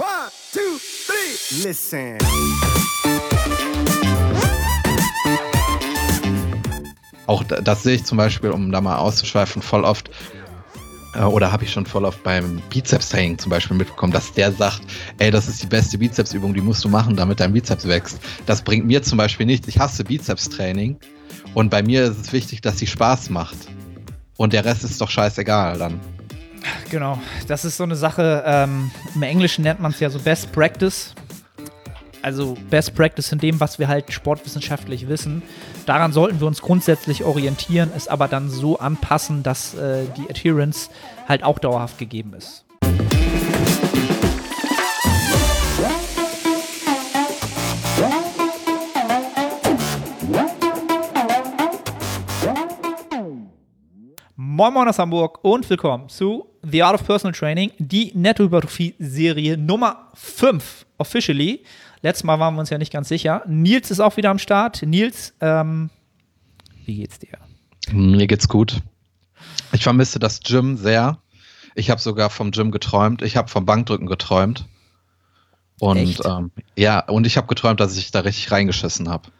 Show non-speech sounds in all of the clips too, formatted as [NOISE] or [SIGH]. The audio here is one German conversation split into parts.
One, two, three. Listen. Auch da- das sehe ich zum Beispiel, um da mal auszuschweifen, voll oft, äh, oder habe ich schon voll oft beim Bizeps-Training zum Beispiel mitbekommen, dass der sagt, ey, das ist die beste Bizepsübung, die musst du machen, damit dein Bizeps wächst. Das bringt mir zum Beispiel nichts. Ich hasse Bizeps-Training und bei mir ist es wichtig, dass sie Spaß macht. Und der Rest ist doch scheißegal dann. Genau, das ist so eine Sache, ähm, im Englischen nennt man es ja so Best Practice. Also Best Practice in dem, was wir halt sportwissenschaftlich wissen. Daran sollten wir uns grundsätzlich orientieren, es aber dann so anpassen, dass äh, die Adherence halt auch dauerhaft gegeben ist. Moin Moin aus Hamburg und willkommen zu The Art of Personal Training, die Nettohypertrophie-Serie Nummer 5 officially. Letztes Mal waren wir uns ja nicht ganz sicher. Nils ist auch wieder am Start. Nils, ähm, wie geht's dir? Mir geht's gut. Ich vermisse das Gym sehr. Ich habe sogar vom Gym geträumt. Ich habe vom Bankdrücken geträumt. Und ähm, ja, und ich habe geträumt, dass ich da richtig reingeschissen habe.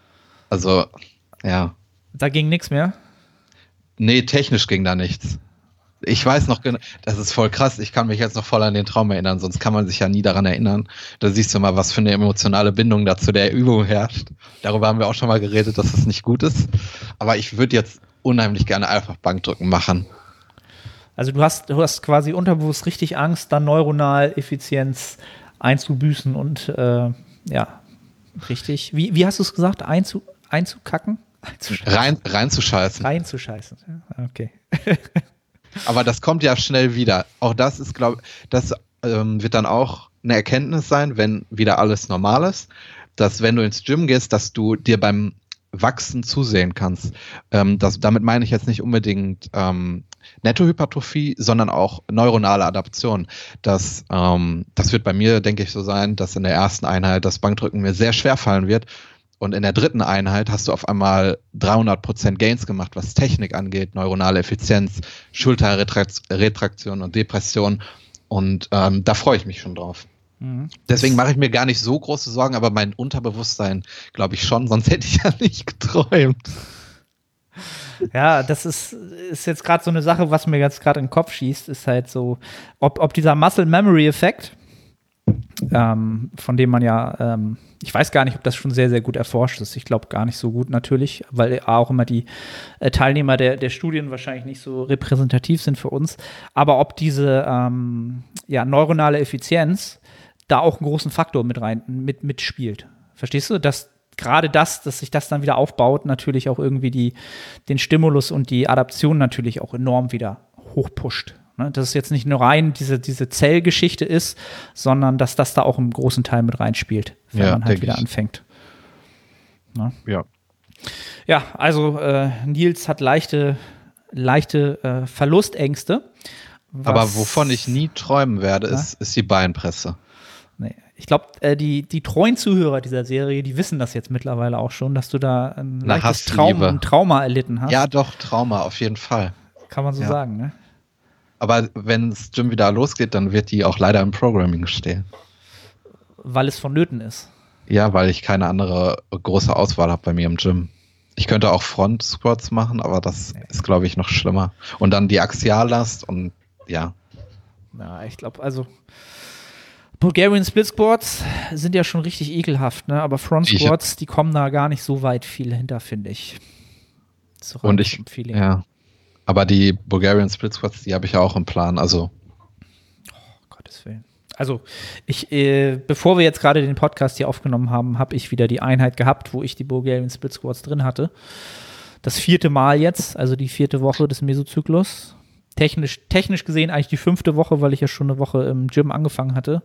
Also, ja. Da ging nichts mehr. Nee, technisch ging da nichts. Ich weiß noch genau, das ist voll krass. Ich kann mich jetzt noch voll an den Traum erinnern, sonst kann man sich ja nie daran erinnern. Da siehst du mal, was für eine emotionale Bindung da zu der Übung herrscht. Darüber haben wir auch schon mal geredet, dass das nicht gut ist. Aber ich würde jetzt unheimlich gerne einfach Bankdrücken machen. Also du hast, du hast quasi unterbewusst richtig Angst, dann neuronal Effizienz einzubüßen und äh, ja, richtig. Wie, wie hast du es gesagt? Einzu, einzukacken? Rein, reinzuscheißen. Reinzuscheißen. Okay. [LAUGHS] Aber das kommt ja schnell wieder. Auch das ist, glaube das ähm, wird dann auch eine Erkenntnis sein, wenn wieder alles normal ist, dass wenn du ins Gym gehst, dass du dir beim Wachsen zusehen kannst. Ähm, das, damit meine ich jetzt nicht unbedingt ähm, Nettohypertrophie, sondern auch neuronale Adaption. Das, ähm, das wird bei mir, denke ich, so sein, dass in der ersten Einheit das Bankdrücken mir sehr schwer fallen wird. Und in der dritten Einheit hast du auf einmal 300% Gains gemacht, was Technik angeht, neuronale Effizienz, Schulterretraktion und Depression. Und ähm, da freue ich mich schon drauf. Mhm. Deswegen mache ich mir gar nicht so große Sorgen, aber mein Unterbewusstsein glaube ich schon, sonst [LAUGHS] hätte ich ja nicht geträumt. Ja, das ist, ist jetzt gerade so eine Sache, was mir jetzt gerade in den Kopf schießt, ist halt so, ob, ob dieser Muscle Memory Effekt, ähm, von dem man ja, ähm, ich weiß gar nicht, ob das schon sehr, sehr gut erforscht ist. Ich glaube gar nicht so gut natürlich, weil auch immer die äh, Teilnehmer der, der Studien wahrscheinlich nicht so repräsentativ sind für uns. Aber ob diese ähm, ja, neuronale Effizienz da auch einen großen Faktor mit rein mit, mitspielt. Verstehst du? Dass gerade das, dass sich das dann wieder aufbaut, natürlich auch irgendwie die, den Stimulus und die Adaption natürlich auch enorm wieder hochpusht. Ne? Dass es jetzt nicht nur rein diese, diese Zellgeschichte ist, sondern dass das da auch im großen Teil mit reinspielt, wenn Ja, man halt wieder ich. anfängt. Ne? Ja. Ja, also äh, Nils hat leichte, leichte äh, Verlustängste. Aber wovon ich nie träumen werde, Ja? ist, ist die Beinpresse. Nee. Ich glaube, äh, die, die treuen Zuhörer dieser Serie, die wissen das jetzt mittlerweile auch schon, dass du da ein Na, leichtes. Traum, ein Trauma erlitten hast. Ja, doch, Trauma, auf jeden Fall. Kann man so Ja. sagen, ne? Aber wenn das Gym wieder losgeht, dann wird die auch leider im Programming stehen. Weil es vonnöten ist. Ja, weil ich keine andere große Auswahl habe bei mir im Gym. Ich könnte auch Front Squats machen, aber das ist, glaube ich, noch schlimmer. Und dann die Axiallast und ja. Ja, ich glaube, also Bulgarian Split Squats sind ja schon richtig ekelhaft, ne? Aber Front Squats, die kommen da gar nicht so weit viel hinter, finde ich. So Und ich, ja. Aber die Bulgarian Split Squats, die habe ich ja auch im Plan. Also, Gottes Willen. Also, ich, äh, bevor wir jetzt gerade den Podcast hier aufgenommen haben, habe ich wieder die Einheit gehabt, wo ich die Bulgarian Split Squats drin hatte. Das vierte Mal jetzt, also die vierte Woche des Mesozyklus. Technisch, technisch gesehen eigentlich die fünfte Woche, weil ich ja schon eine Woche im Gym angefangen hatte.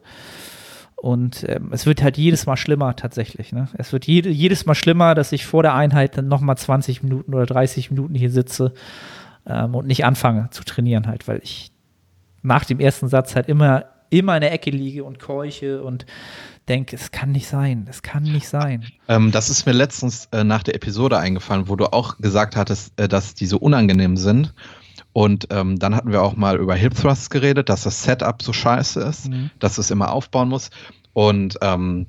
Und ähm, es wird halt jedes Mal schlimmer tatsächlich. Ne? Es wird jede, jedes Mal schlimmer, dass ich vor der Einheit dann nochmal 20 Minuten oder 30 Minuten hier sitze ähm, und nicht anfange zu trainieren halt, weil ich nach dem ersten Satz halt immer, immer in der Ecke liege und keuche und denke, es kann nicht sein, es kann nicht sein. ähm, das ist mir letztens äh, nach der Episode eingefallen, wo du auch gesagt hattest, äh, dass die so unangenehm sind. Und ähm, dann hatten wir auch mal über Hip Thrusts geredet, dass das Setup so scheiße ist, Mhm. dass es immer aufbauen muss. Und ähm,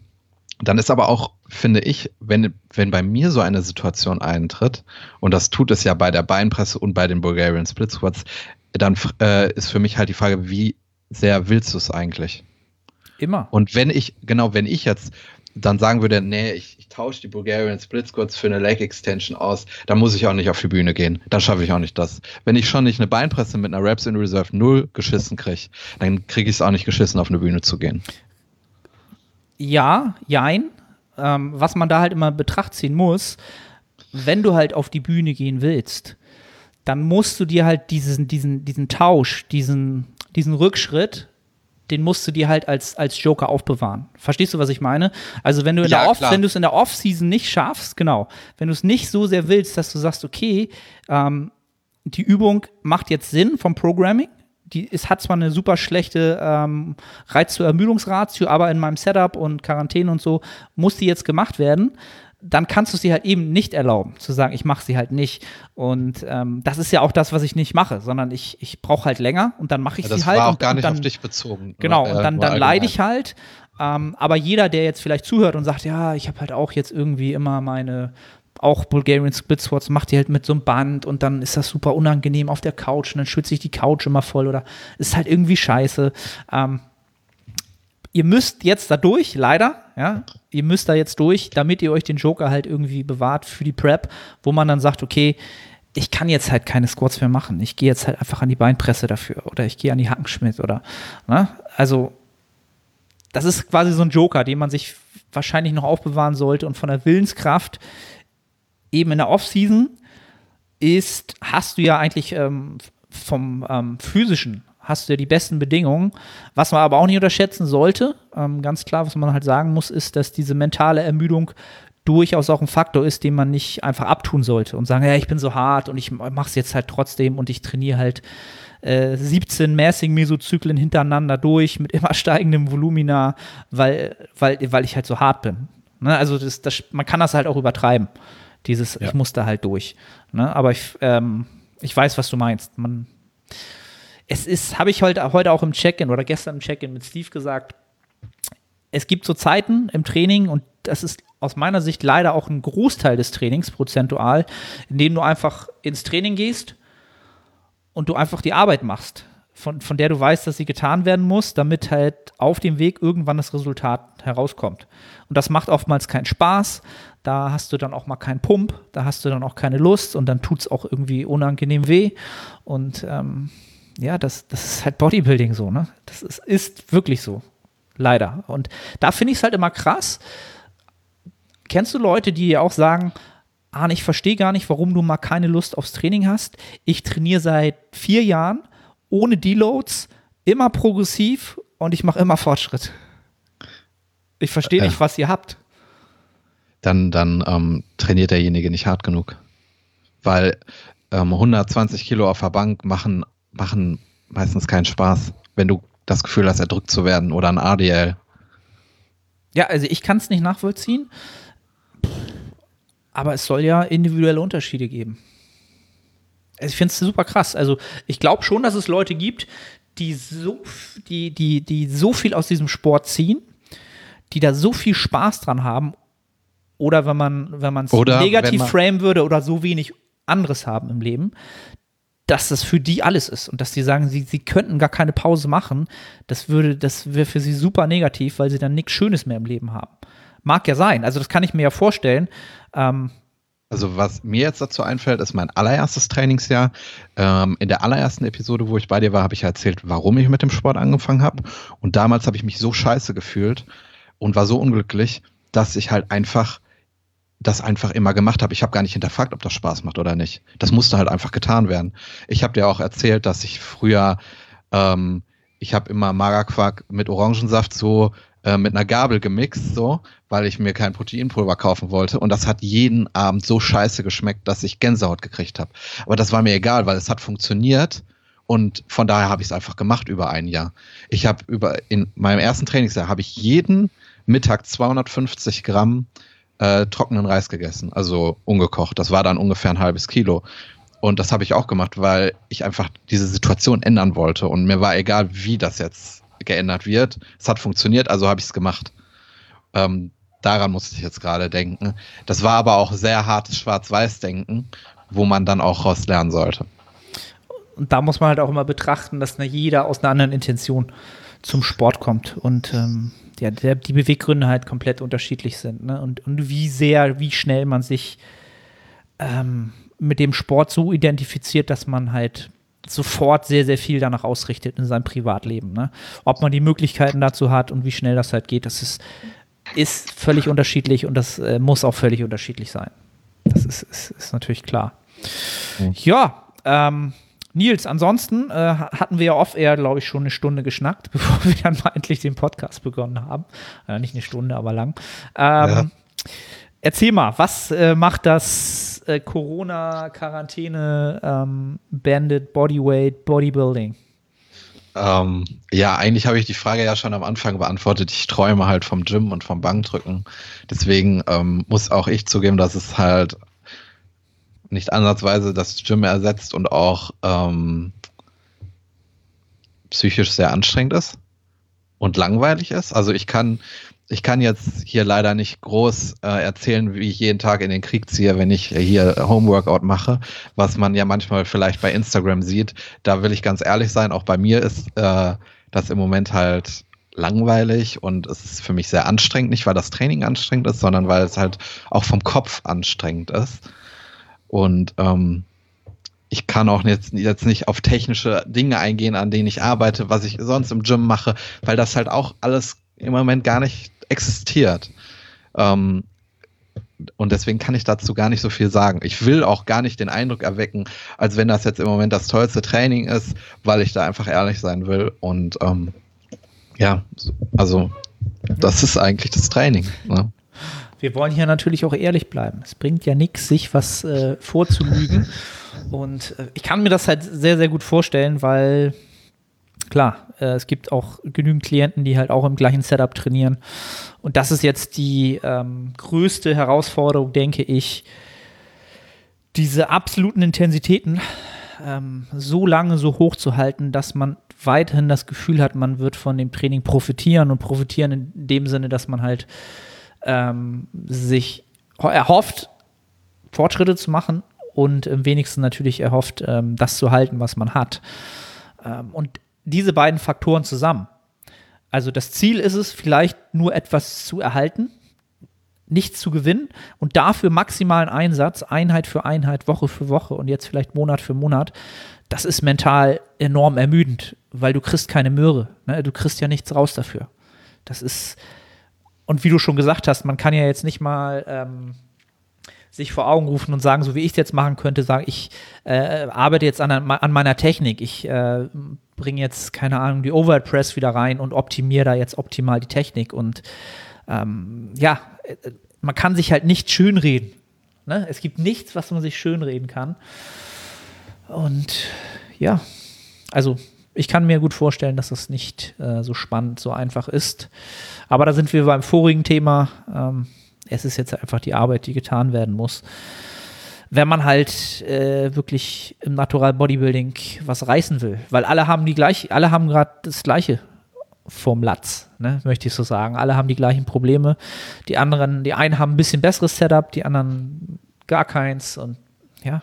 dann ist aber auch, finde ich, wenn, wenn bei mir so eine Situation eintritt, und das tut es ja bei der Beinpresse und bei den Bulgarian Split Squats, dann äh, ist für mich halt die Frage, wie sehr willst du es eigentlich? Immer. Und wenn ich, genau, wenn ich jetzt dann sagen würde, nee, ich, ich tausche die Bulgarian Split Squats für eine Leg Extension aus, dann muss ich auch nicht auf die Bühne gehen. Dann schaffe ich auch nicht das. Wenn ich schon nicht eine Beinpresse mit einer Reps in Reserve 0 geschissen kriege, dann kriege ich es auch nicht geschissen, auf eine Bühne zu gehen. Ja, jein. Ähm, was man da halt immer in Betracht ziehen muss, wenn du halt auf die Bühne gehen willst, dann musst du dir halt diesen, diesen, diesen Tausch, diesen, diesen Rückschritt, den musst du dir halt als, als Joker aufbewahren. Verstehst du, was ich meine? Also wenn du in Ja, der Off, klar. wenn du es in der Off-Season nicht schaffst, genau, wenn du es nicht so sehr willst, dass du sagst, okay, ähm, die Übung macht jetzt Sinn vom Programming. Die es hat zwar eine super schlechte ähm, Reiz-zu-Ermüdungsratio, aber in meinem Setup und Quarantäne und so muss die jetzt gemacht werden. Dann kannst du dir halt eben nicht erlauben, zu sagen, ich mache sie halt nicht. Und ähm, das ist ja auch das, was ich nicht mache, sondern ich, ich brauche halt länger und dann mache ich das sie halt. war auch und, gar nicht dann, auf dich bezogen. Genau, Äh, und dann, dann leide ich halt. Ähm, aber jeder, der jetzt vielleicht zuhört und sagt, ja, ich habe halt auch jetzt irgendwie immer meine, auch Bulgarian Split Squats, macht die halt mit so einem Band und dann ist das super unangenehm auf der Couch und dann schwitze ich die Couch immer voll oder ist halt irgendwie scheiße. Ähm, ihr müsst jetzt da durch, leider, ja, ihr müsst da jetzt durch, damit ihr euch den Joker halt irgendwie bewahrt für die Prep, wo man dann sagt, okay, ich kann jetzt halt keine Squats mehr machen. Ich gehe jetzt halt einfach an die Beinpresse dafür oder ich gehe an die Hackenschmidt oder, ne? Also, das ist quasi so ein Joker, den man sich wahrscheinlich noch aufbewahren sollte und von der Willenskraft eben in der Offseason ist, hast du ja eigentlich ähm, vom ähm, physischen hast du ja die besten Bedingungen. Was man aber auch nicht unterschätzen sollte, ähm, ganz klar, was man halt sagen muss, ist, dass diese mentale Ermüdung durchaus auch ein Faktor ist, den man nicht einfach abtun sollte und sagen, ja, ich bin so hart und ich mache es jetzt halt trotzdem und ich trainiere halt äh, 17 Mäßig-Mesozyklen hintereinander durch mit immer [LAUGHS] steigendem Volumina, weil, weil, weil ich halt so hart bin. Ne? Also das, das, man kann das halt auch übertreiben. Dieses, Ja. ich muss da halt durch. Ne? Aber ich, ähm, ich weiß, was du meinst. Man, es ist, habe ich heute, heute auch im Check-in oder gestern im Check-in mit Steve gesagt, es gibt so Zeiten im Training und das ist aus meiner Sicht leider auch ein Großteil des Trainings prozentual, in dem du einfach ins Training gehst und du einfach die Arbeit machst, von, von der du weißt, dass sie getan werden muss, damit halt auf dem Weg irgendwann das Resultat herauskommt. Und das macht oftmals keinen Spaß. Da hast du dann auch mal keinen Pump, da hast du dann auch keine Lust und dann tut es auch irgendwie unangenehm weh. Und ähm, ja, das, das ist halt Bodybuilding so, ne? Das ist, ist wirklich so. Leider. Und da finde ich es halt immer krass. Kennst du Leute, die auch sagen, Arne, ich verstehe gar nicht, warum du mal keine Lust aufs Training hast. Ich trainiere seit vier Jahren ohne Deloads, immer progressiv und ich mache immer Fortschritt. Ich verstehe Ja. nicht, was ihr habt. dann, dann ähm, trainiert derjenige nicht hart genug. Weil ähm, 120 Kilo auf der Bank machen, machen meistens keinen Spaß, wenn du das Gefühl hast, erdrückt zu werden oder ein ADL. Ja, also ich kann es nicht nachvollziehen, aber es soll ja individuelle Unterschiede geben. Also ich finde es super krass. Also ich glaube schon, dass es Leute gibt, die so, die, die, die so viel aus diesem Sport ziehen, die da so viel Spaß dran haben, oder wenn man, wenn man es negativ man- framen würde oder so wenig anderes haben im Leben, dass das für die alles ist und dass die sagen, sie, sie könnten gar keine Pause machen, das würde, das wäre für sie super negativ, weil sie dann nichts Schönes mehr im Leben haben. Mag ja sein, also das kann ich mir ja vorstellen. Ähm, Also was mir jetzt dazu einfällt, ist mein allererstes Trainingsjahr. Ähm, in der allerersten Episode, wo ich bei dir war, habe ich erzählt, warum ich mit dem Sport angefangen habe. Und damals habe ich mich so scheiße gefühlt und war so unglücklich, dass ich halt einfach das einfach immer gemacht habe. Ich habe gar nicht hinterfragt, ob das Spaß macht oder nicht. Das musste halt einfach getan werden. Ich habe dir auch erzählt, dass ich früher, ähm, ich habe immer Magerquark mit Orangensaft so äh, mit einer Gabel gemixt, so, weil ich mir kein Proteinpulver kaufen wollte. Und das hat jeden Abend so scheiße geschmeckt, dass ich Gänsehaut gekriegt habe. Aber das war mir egal, weil es hat funktioniert. Und von daher habe ich es einfach gemacht über ein Jahr. Ich habe über in meinem ersten Trainingsjahr habe ich jeden Mittag 250 Gramm äh, trockenen Reis gegessen, also ungekocht. Das war dann ungefähr ein halbes Kilo. Und das habe ich auch gemacht, weil ich einfach diese Situation ändern wollte. Und mir war egal, wie das jetzt geändert wird. Es hat funktioniert, also habe ich es gemacht. Ähm, daran musste ich jetzt gerade denken. Das war aber auch sehr hartes Schwarz-Weiß-Denken, wo man dann auch raus lernen sollte. Und da muss man halt auch immer betrachten, dass jeder aus einer anderen Intention zum Sport kommt und ähm, ja, der, die Beweggründe halt komplett unterschiedlich sind. Ne? Und, und wie sehr, wie schnell man sich ähm, mit dem Sport so identifiziert, dass man halt sofort sehr, sehr viel danach ausrichtet in seinem Privatleben. Ne? Ob man die Möglichkeiten dazu hat und wie schnell das halt geht, das ist, ist völlig unterschiedlich und das äh, muss auch völlig unterschiedlich sein. Das ist, ist, ist natürlich klar. Mhm. Ja, ähm, Nils, ansonsten äh, hatten wir ja off-air, glaube ich, schon eine Stunde geschnackt, [LAUGHS] bevor wir dann mal endlich den Podcast begonnen haben. Äh, nicht eine Stunde, aber lang. Ähm, ja. Erzähl mal, was äh, macht das äh, Corona-Quarantäne ähm, Bandit Bodyweight Bodybuilding? Ähm, ja, eigentlich habe ich die Frage ja schon am Anfang beantwortet. Ich träume halt vom Gym und vom Bankdrücken. Deswegen ähm, muss auch ich zugeben, dass es halt nicht ansatzweise das Gym ersetzt und auch ähm, psychisch sehr anstrengend ist und langweilig ist. Also ich kann ich kann jetzt hier leider nicht groß äh, erzählen, wie ich jeden Tag in den Krieg ziehe, wenn ich hier Homeworkout mache, was man ja manchmal vielleicht bei Instagram sieht. Da will ich ganz ehrlich sein, auch bei mir ist äh, das im Moment halt langweilig und es ist für mich sehr anstrengend, nicht weil das Training anstrengend ist, sondern weil es halt auch vom Kopf anstrengend ist. Und ähm, ich kann auch jetzt, jetzt nicht auf technische Dinge eingehen, an denen ich arbeite, was ich sonst im Gym mache, weil das halt auch alles im Moment gar nicht existiert. Ähm, und deswegen kann ich dazu gar nicht so viel sagen. Ich will auch gar nicht den Eindruck erwecken, als wenn das jetzt im Moment das tollste Training ist, weil ich da einfach ehrlich sein will. Und ähm, ja, also das ist eigentlich das Training. Ne? Wir wollen hier natürlich auch ehrlich bleiben. Es bringt ja nichts, sich was äh, vorzulügen. [LAUGHS] Und äh, ich kann mir das halt sehr, sehr gut vorstellen, weil klar, äh, es gibt auch genügend Klienten, die halt auch im gleichen Setup trainieren. Und das ist jetzt die ähm, größte Herausforderung, denke ich, diese absoluten Intensitäten ähm, so lange so hoch zu halten, dass man weiterhin das Gefühl hat, man wird von dem Training profitieren und profitieren in dem Sinne, dass man halt ähm, sich erhofft, Fortschritte zu machen und im wenigsten natürlich erhofft, ähm, das zu halten, was man hat. Ähm, und diese beiden Faktoren zusammen. Also das Ziel ist es, vielleicht nur etwas zu erhalten, nichts zu gewinnen und dafür maximalen Einsatz, Einheit für Einheit, Woche für Woche und jetzt vielleicht Monat für Monat. Das ist mental enorm ermüdend, weil du kriegst keine Möhre. Ne? Du kriegst ja nichts raus dafür. Das ist, und wie du schon gesagt hast, man kann ja jetzt nicht mal ähm, sich vor Augen rufen und sagen, so wie ich es jetzt machen könnte, sagen, ich äh, arbeite jetzt an, an meiner Technik, ich äh, bringe jetzt, keine Ahnung, die Overhead Press wieder rein und optimiere da jetzt optimal die Technik. Und ähm, ja, man kann sich halt nicht schönreden. Ne? Es gibt nichts, was man sich schönreden kann. Und ja, also ich kann mir gut vorstellen, dass das nicht äh, so spannend, so einfach ist. Aber da sind wir beim vorigen Thema. Ähm, es ist jetzt einfach die Arbeit, die getan werden muss. Wenn man halt äh, wirklich im Natural Bodybuilding was reißen will, weil alle haben die gleiche, alle haben gerade das gleiche vom Latz, ne, möchte ich so sagen. Alle haben die gleichen Probleme. Die anderen, die einen haben ein bisschen besseres Setup, die anderen gar keins und ja.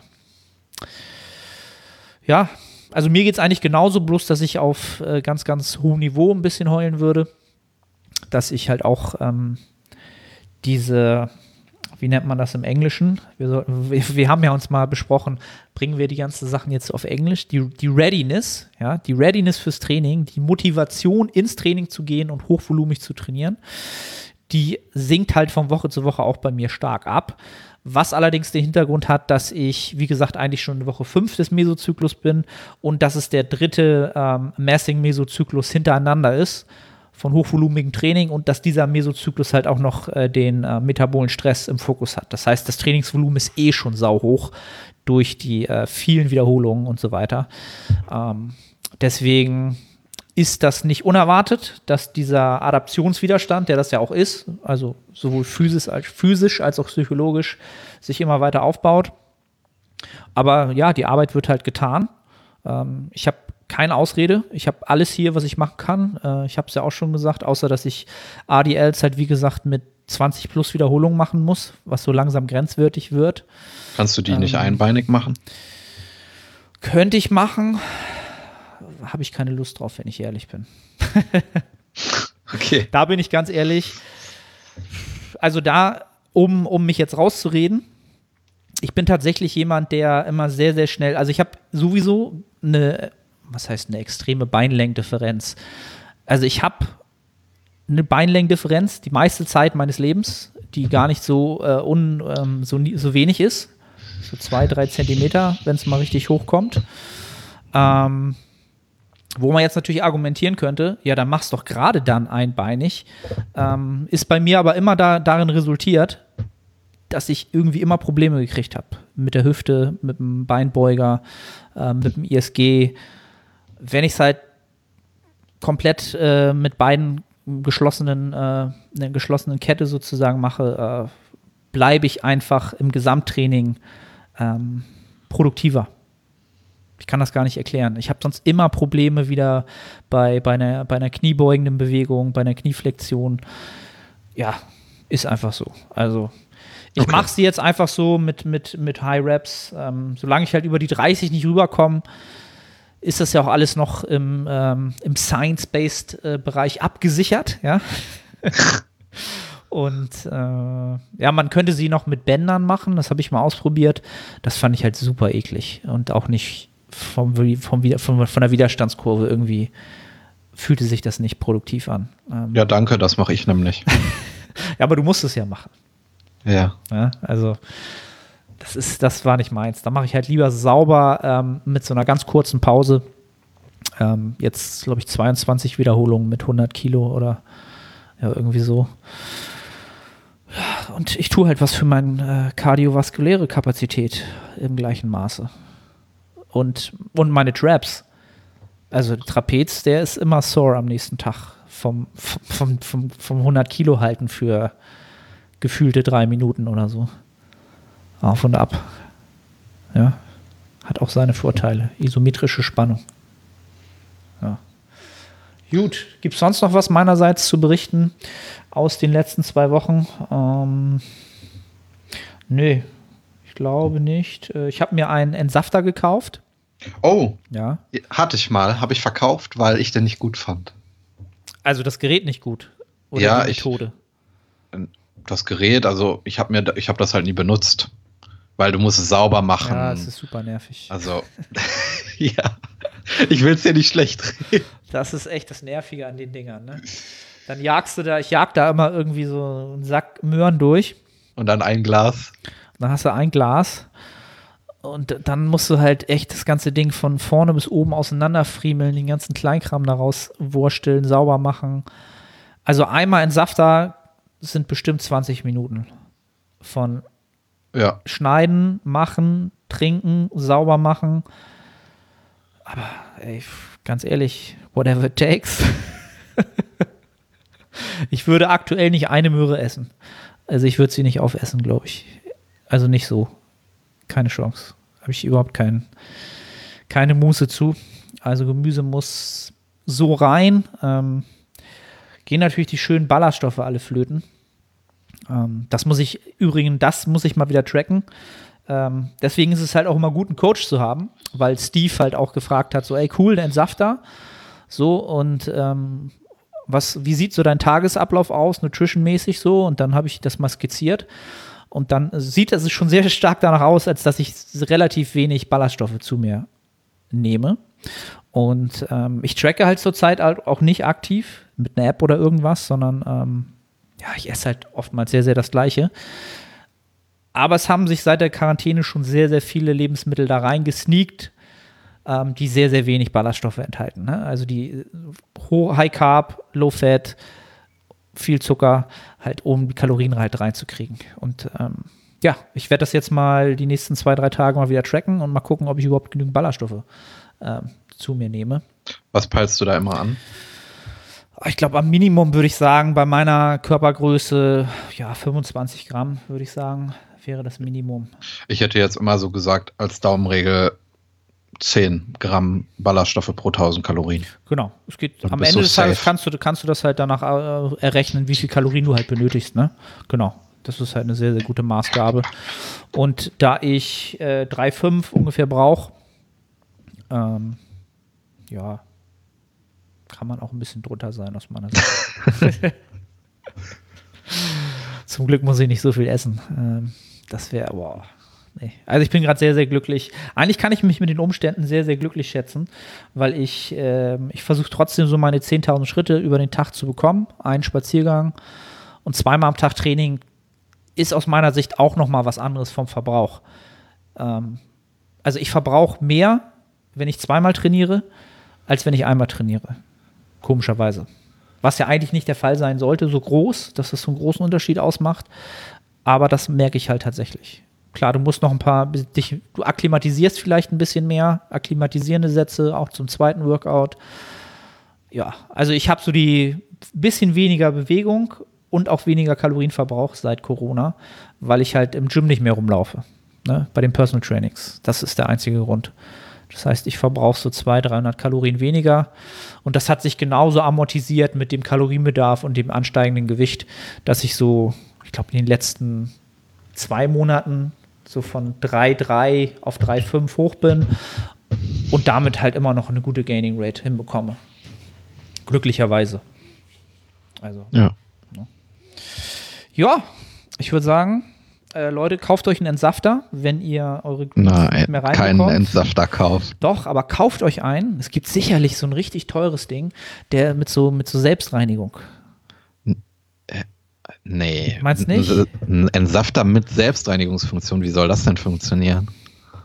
Ja, also mir geht es eigentlich genauso, bloß dass ich auf äh, ganz, ganz hohem Niveau ein bisschen heulen würde. Dass ich halt auch ähm, diese, wie nennt man das im Englischen? Wir, sollten, wir, wir, haben ja uns mal besprochen, bringen wir die ganzen Sachen jetzt auf Englisch. Die, die Readiness, ja, die Readiness fürs Training, die Motivation ins Training zu gehen und hochvolumig zu trainieren, die sinkt halt von Woche zu Woche auch bei mir stark ab. Was allerdings den Hintergrund hat, dass ich, wie gesagt, eigentlich schon in Woche 5 des Mesozyklus bin und dass es der dritte ähm, Massing-Mesozyklus hintereinander ist von hochvolumigem Training und dass dieser Mesozyklus halt auch noch äh, den äh, metabolen Stress im Fokus hat. Das heißt, das Trainingsvolumen ist eh schon sauhoch durch die äh, vielen Wiederholungen und so weiter. Ähm, deswegen ist das nicht unerwartet, dass dieser Adaptionswiderstand, der das ja auch ist, also sowohl physisch als, physisch als auch psychologisch, sich immer weiter aufbaut. Aber ja, die Arbeit wird halt getan. Ähm, ich habe keine Ausrede. Ich habe alles hier, was ich machen kann. Äh, ich habe es ja auch schon gesagt, außer dass ich ADLs halt, wie gesagt, mit 20 plus Wiederholungen machen muss, was so langsam grenzwertig wird. Kannst du die ähm, nicht einbeinig machen? Könnte ich machen. Habe ich keine Lust drauf, wenn ich ehrlich bin. [LAUGHS] okay. Da bin ich ganz ehrlich. Also da, um, um mich jetzt rauszureden, ich bin tatsächlich jemand, der immer sehr, sehr schnell, also ich habe sowieso eine, was heißt eine extreme Beinlängendifferenz. Also ich habe eine Beinlängendifferenz die meiste Zeit meines Lebens, die gar nicht so, äh, un, ähm, so, so wenig ist. So zwei, drei Zentimeter, wenn es mal richtig hochkommt. Ähm, wo man jetzt natürlich argumentieren könnte, ja, dann mach's doch gerade dann einbeinig. Ähm, ist bei mir aber immer da, darin resultiert, dass ich irgendwie immer Probleme gekriegt habe. Mit der Hüfte, mit dem Beinbeuger, äh, mit dem ISG. Wenn ich es halt komplett äh, mit beiden geschlossenen, äh, einer geschlossenen Kette sozusagen mache, äh, bleibe ich einfach im Gesamttraining ähm, produktiver. Ich kann das gar nicht erklären. Ich habe sonst immer Probleme wieder bei, bei, einer, bei einer kniebeugenden Bewegung, bei einer Knieflexion. Ja, ist einfach so. Also ich okay. mache sie jetzt einfach so mit, mit, mit High Reps. Ähm, solange ich halt über die 30 nicht rüberkomme, ist das ja auch alles noch im, ähm, im Science-Based äh, Bereich abgesichert, ja. [LAUGHS] Und äh, ja, man könnte sie noch mit Bändern machen, das habe ich mal ausprobiert. Das fand ich halt super eklig und auch nicht vom, vom, vom, von der Widerstandskurve irgendwie fühlte sich das nicht produktiv an. Ähm, ja, danke, das mache ich nämlich. [LAUGHS] ja, aber du musst es ja machen. Ja. ja also, das ist, das war nicht meins. Da mache ich halt lieber sauber ähm, mit so einer ganz kurzen Pause. Ähm, jetzt, glaube ich, 22 Wiederholungen mit 100 Kilo oder ja, irgendwie so. Und ich tue halt was für meine äh, kardiovaskuläre Kapazität im gleichen Maße. Und, und meine Traps. Also Trapez, der ist immer sore am nächsten Tag. Vom, vom, vom, vom 100 Kilo halten für gefühlte drei Minuten oder so. Auf und ab. Ja. Hat auch seine Vorteile. Isometrische Spannung. Ja. Gut, gibt es sonst noch was meinerseits zu berichten aus den letzten zwei Wochen? Ähm, nö, ich glaube nicht. Äh, ich habe mir einen Entsafter gekauft. Oh, ja. Hatte ich mal, habe ich verkauft, weil ich den nicht gut fand. Also das Gerät nicht gut. Oder ja, die Methode. Ich, das Gerät, also ich habe mir, ich habe das halt nie benutzt, weil du musst es sauber machen. Ja, das ist super nervig. Also [LAUGHS] ja, ich will es dir nicht schlecht reden. Das ist echt das Nervige an den Dingern. Ne? Dann jagst du da, ich jag da immer irgendwie so einen Sack Möhren durch. Und dann ein Glas. dann hast du ein Glas. Und dann musst du halt echt das ganze Ding von vorne bis oben auseinanderfriemeln, den ganzen Kleinkram daraus wursteln, sauber machen. Also einmal in Safter sind bestimmt 20 Minuten von ja. Schneiden, machen, trinken, sauber machen. Aber ey, ganz ehrlich, whatever it takes. [LAUGHS] ich würde aktuell nicht eine Möhre essen. Also ich würde sie nicht aufessen, glaube ich. Also nicht so. Keine Chance. Habe ich überhaupt kein, keine Muße zu. Also Gemüse muss so rein. Ähm, gehen natürlich die schönen Ballaststoffe alle flöten. Ähm, das muss ich übrigens, das muss ich mal wieder tracken. Ähm, deswegen ist es halt auch immer gut, einen Coach zu haben, weil Steve halt auch gefragt hat, so, ey, cool, der Entsafter. So, und ähm, was, wie sieht so dein Tagesablauf aus, nutritionmäßig so? Und dann habe ich das mal skizziert. Und dann sieht es schon sehr stark danach aus, als dass ich relativ wenig Ballaststoffe zu mir nehme. Und ähm, ich tracke halt zurzeit auch nicht aktiv mit einer App oder irgendwas, sondern ähm, ja, ich esse halt oftmals sehr, sehr das Gleiche. Aber es haben sich seit der Quarantäne schon sehr, sehr viele Lebensmittel da reingesneakt, ähm, die sehr, sehr wenig Ballaststoffe enthalten. Ne? Also die High Carb, Low Fat, viel Zucker, halt um die Kalorien halt reinzukriegen. Und ähm, ja, ich werde das jetzt mal die nächsten zwei, drei Tage mal wieder tracken und mal gucken, ob ich überhaupt genügend Ballaststoffe ähm, zu mir nehme. Was peilst du da immer an? Ich glaube, am Minimum würde ich sagen, bei meiner Körpergröße, ja, 25 Gramm, würde ich sagen, wäre das Minimum. Ich hätte jetzt immer so gesagt, als Daumenregel 10 Gramm Ballaststoffe pro 1000 Kalorien. Genau. Es geht Dann am Ende des Tages kannst du, kannst du das halt danach äh, errechnen, wie viel Kalorien du halt benötigst, ne? Genau. Das ist halt eine sehr, sehr gute Maßgabe. Und da ich äh, 3,5 ungefähr brauche, ähm, ja, kann man auch ein bisschen drunter sein aus meiner Sicht. [LAUGHS] Zum Glück muss ich nicht so viel essen. Ähm, das wäre, boah. Nee. Also ich bin gerade sehr, sehr glücklich. Eigentlich kann ich mich mit den Umständen sehr, sehr glücklich schätzen, weil ich, ähm, ich versuche trotzdem so meine 10.000 Schritte über den Tag zu bekommen. Einen Spaziergang und zweimal am Tag Training ist aus meiner Sicht auch noch mal was anderes vom Verbrauch. Ähm, also ich verbrauche mehr, wenn ich zweimal trainiere, als wenn ich einmal trainiere. Komischerweise. Was ja eigentlich nicht der Fall sein sollte, so groß, dass das so einen großen Unterschied ausmacht. Aber das merke ich halt tatsächlich. Klar, du musst noch ein paar, dich, du akklimatisierst vielleicht ein bisschen mehr, akklimatisierende Sätze, auch zum zweiten Workout. Ja, also ich habe so die bisschen weniger Bewegung und auch weniger Kalorienverbrauch seit Corona, weil ich halt im Gym nicht mehr rumlaufe. Ne, bei den Personal Trainings. Das ist der einzige Grund. Das heißt, ich verbrauche so 200, 300 Kalorien weniger. Und das hat sich genauso amortisiert mit dem Kalorienbedarf und dem ansteigenden Gewicht, dass ich so, ich glaube, in den letzten zwei Monaten so von 3,3 auf 3,5 hoch bin und damit halt immer noch eine gute Gaining Rate hinbekomme. Glücklicherweise. Also, Ja. ja, ich würde sagen, äh, Leute, kauft euch einen Entsafter, wenn ihr eure Glutes Nein, nicht mehr keinen reinbekommt. Entsafter kauft. Doch, aber kauft euch einen. Es gibt sicherlich so ein richtig teures Ding, der mit so, mit so Selbstreinigung. Nee. Meinst nicht? Ein Entsafter mit Selbstreinigungsfunktion, wie soll das denn funktionieren?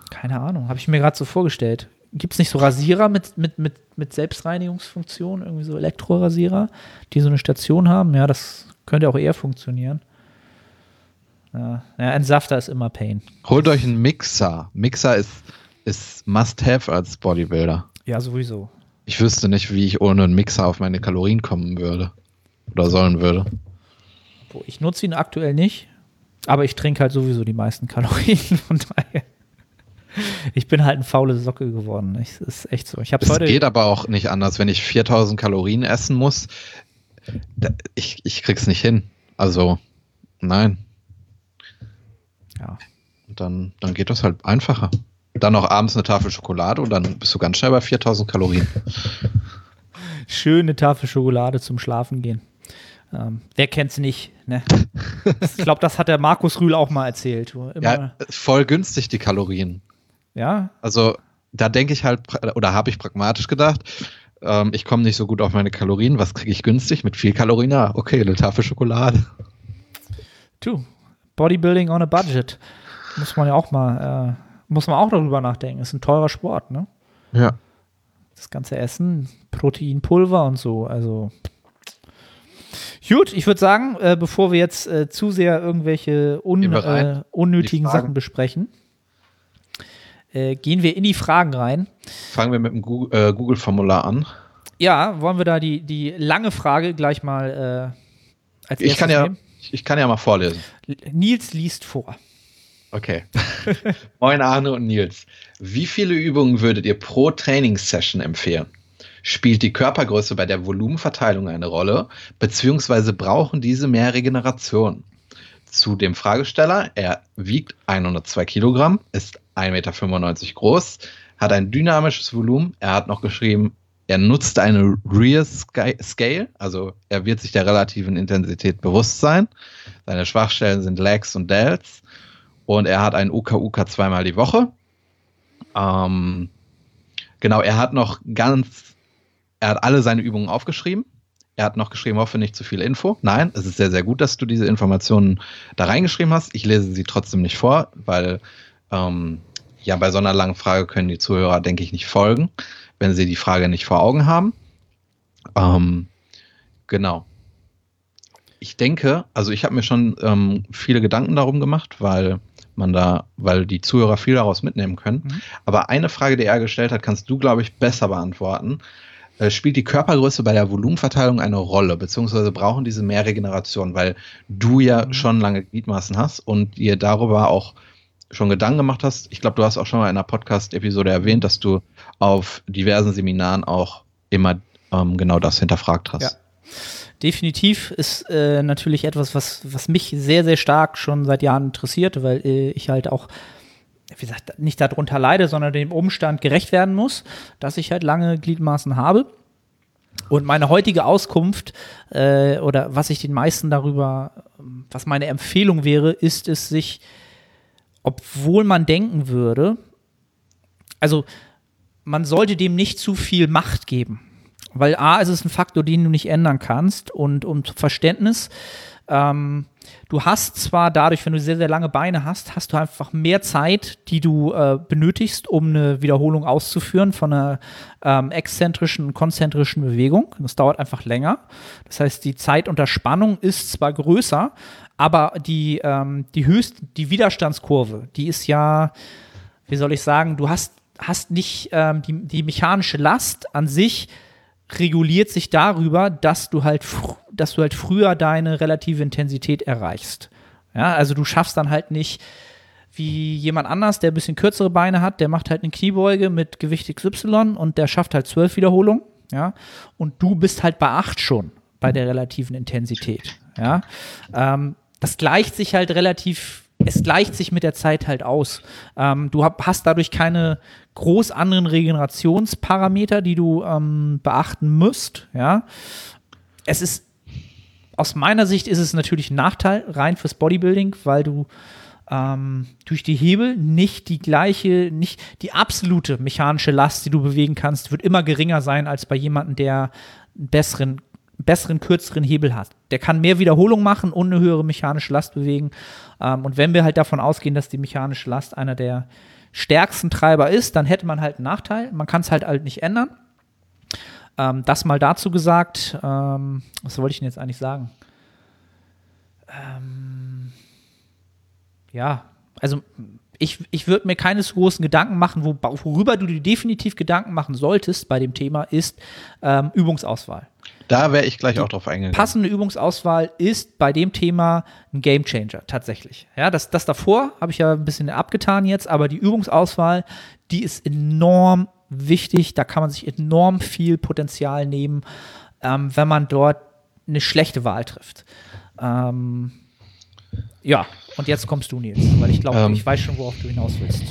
Keine Ahnung, habe ich mir gerade so vorgestellt. Gibt es nicht so Rasierer mit, mit, mit, mit Selbstreinigungsfunktion, irgendwie so Elektrorasierer, die so eine Station haben? Ja, das könnte auch eher funktionieren. Ja, ja Entsafter ist immer Pain. Holt euch einen Mixer. Mixer ist, ist Must-Have als Bodybuilder. Ja, sowieso. Ich wüsste nicht, wie ich ohne einen Mixer auf meine Kalorien kommen würde. Oder sollen würde. Ich nutze ihn aktuell nicht, aber ich trinke halt sowieso die meisten Kalorien. [LAUGHS] Von daher. Ich bin halt ein faule Socke geworden. Ich, das ist echt so. Ich Es heute. geht aber auch nicht anders, wenn ich 4000 Kalorien essen muss. Ich, ich krieg's nicht hin. Also, nein. Ja. Und dann, dann geht das halt einfacher. Dann noch abends eine Tafel Schokolade und dann bist du ganz schnell bei 4000 Kalorien. Schöne Tafel Schokolade zum Schlafen gehen. Ähm, wer kennt's nicht? Ne? [LAUGHS] ich glaube, das hat der Markus Rühl auch mal erzählt. Immer, Ja, voll günstig die Kalorien. ja, Also, da denke ich halt, oder habe ich pragmatisch gedacht, ähm, ich komme nicht so gut auf meine Kalorien. Was kriege ich günstig? Mit viel Kalorien? Ja, okay, eine Tafel Schokolade. tu. Bodybuilding on a budget. Muss man ja auch mal, äh, muss man auch darüber nachdenken. Ist ein teurer Sport, ne? Ja. Das ganze Essen, Proteinpulver und so. Also. Gut, ich würde sagen, äh, bevor wir jetzt äh, zu sehr irgendwelche un, äh, unnötigen. Sachen besprechen, äh, gehen wir in die Fragen rein. Fangen wir mit dem äh, Google-Formular an. Ja, wollen wir da die, die lange Frage gleich mal äh, als Ich kann, ja, nehmen? Ich kann ja mal vorlesen. Nils liest vor. Okay. [LAUGHS] Moin Arne und Nils. Wie viele Übungen würdet ihr pro Trainingssession empfehlen? Spielt die Körpergröße bei der Volumenverteilung eine Rolle, beziehungsweise brauchen diese mehr Regeneration? Zu dem Fragesteller, er wiegt 102 Kilogramm, ist 1,95 Meter groß, hat ein dynamisches Volumen, er hat noch geschrieben, er nutzt eine Rear Scale, also er wird sich der relativen Intensität bewusst sein. Seine Schwachstellen sind Legs und Delts und er hat ein UKUK zweimal die Woche. Ähm, genau, er hat noch ganz, er hat alle seine Übungen aufgeschrieben. Er hat noch geschrieben, hoffe nicht zu viel Info. Nein, es ist sehr, sehr gut, dass du diese Informationen da reingeschrieben hast. Ich lese sie trotzdem nicht vor, weil ähm, ja, bei so einer langen Frage können die Zuhörer, denke ich, nicht folgen, wenn sie die Frage nicht vor Augen haben. Ähm, genau. Ich denke, also ich habe mir schon ähm, viele Gedanken darum gemacht, weil man da, weil die Zuhörer viel daraus mitnehmen können. Mhm. Aber eine Frage, die er gestellt hat, kannst du, glaube ich, besser beantworten. äh, spielt die Körpergröße bei der Volumenverteilung eine Rolle, beziehungsweise brauchen diese mehr Regeneration, weil du ja mhm. schon lange Gliedmaßen hast und ihr darüber auch schon Gedanken gemacht hast. Ich glaube, du hast auch schon mal in einer Podcast-Episode erwähnt, dass du auf diversen Seminaren auch immer ähm, genau das hinterfragt hast. Ja. Definitiv ist äh, natürlich etwas, was, was mich sehr, sehr stark schon seit Jahren interessiert, weil äh, ich halt auch wie gesagt, nicht darunter leide, sondern dem Umstand gerecht werden muss, dass ich halt lange Gliedmaßen habe. Und meine heutige Auskunft äh, oder was ich den meisten darüber, was meine Empfehlung wäre, ist es sich, obwohl man denken würde, also man sollte dem nicht zu viel Macht geben. Weil A, ist ein Faktor, den du nicht ändern kannst und um Verständnis, ähm, du hast zwar dadurch, wenn du sehr, sehr lange Beine hast, hast du einfach mehr Zeit, die du äh, benötigst, um eine Wiederholung auszuführen von einer ähm, exzentrischen konzentrischen Bewegung. Das dauert einfach länger. Das heißt, die Zeit unter Spannung ist zwar größer, aber die, ähm, die höchst, die Widerstandskurve, die ist ja, wie soll ich sagen, du hast, hast nicht ähm, die, die mechanische Last an sich reguliert sich darüber, dass du halt, dass du halt früher deine relative Intensität erreichst. Ja, also du schaffst dann halt nicht wie jemand anders, der ein bisschen kürzere Beine hat, der macht halt eine Kniebeuge mit Gewicht XY und der schafft halt zwölf Wiederholungen, ja, und du bist halt bei acht schon bei der relativen Intensität, ja. Ähm, das gleicht sich halt relativ es gleicht sich mit der Zeit halt aus. Ähm, du hab, hast dadurch keine groß anderen Regenerationsparameter, die du ähm, beachten musst. Ja, es ist aus meiner Sicht ist es natürlich ein Nachteil rein fürs Bodybuilding, weil du ähm, durch die Hebel nicht die gleiche, nicht die absolute mechanische Last, die du bewegen kannst, wird immer geringer sein als bei jemandem, der einen besseren besseren, kürzeren Hebel hat. Der kann mehr Wiederholung machen und eine höhere mechanische Last bewegen. Ähm, und wenn wir halt davon ausgehen, dass die mechanische Last einer der stärksten Treiber ist, dann hätte man halt einen Nachteil. Man kann es halt halt nicht ändern. Ähm, das mal dazu gesagt. Ähm, was wollte ich denn jetzt eigentlich sagen? Ähm, ja, also ich, ich würde mir keine so großen Gedanken machen, wo, worüber du dir definitiv Gedanken machen solltest bei dem Thema, ist ähm, Übungsauswahl. Da wäre ich gleich auch drauf eingegangen. Passende Übungsauswahl ist bei dem Thema ein Gamechanger tatsächlich. Ja, das, das davor habe ich ja ein bisschen abgetan jetzt, aber die Übungsauswahl, die ist enorm wichtig. Da kann man sich enorm viel Potenzial nehmen, ähm, wenn man dort eine schlechte Wahl trifft. Ähm, ja, und jetzt kommst du, Nils, weil ich glaube, ähm, ich weiß schon, worauf du hinaus willst.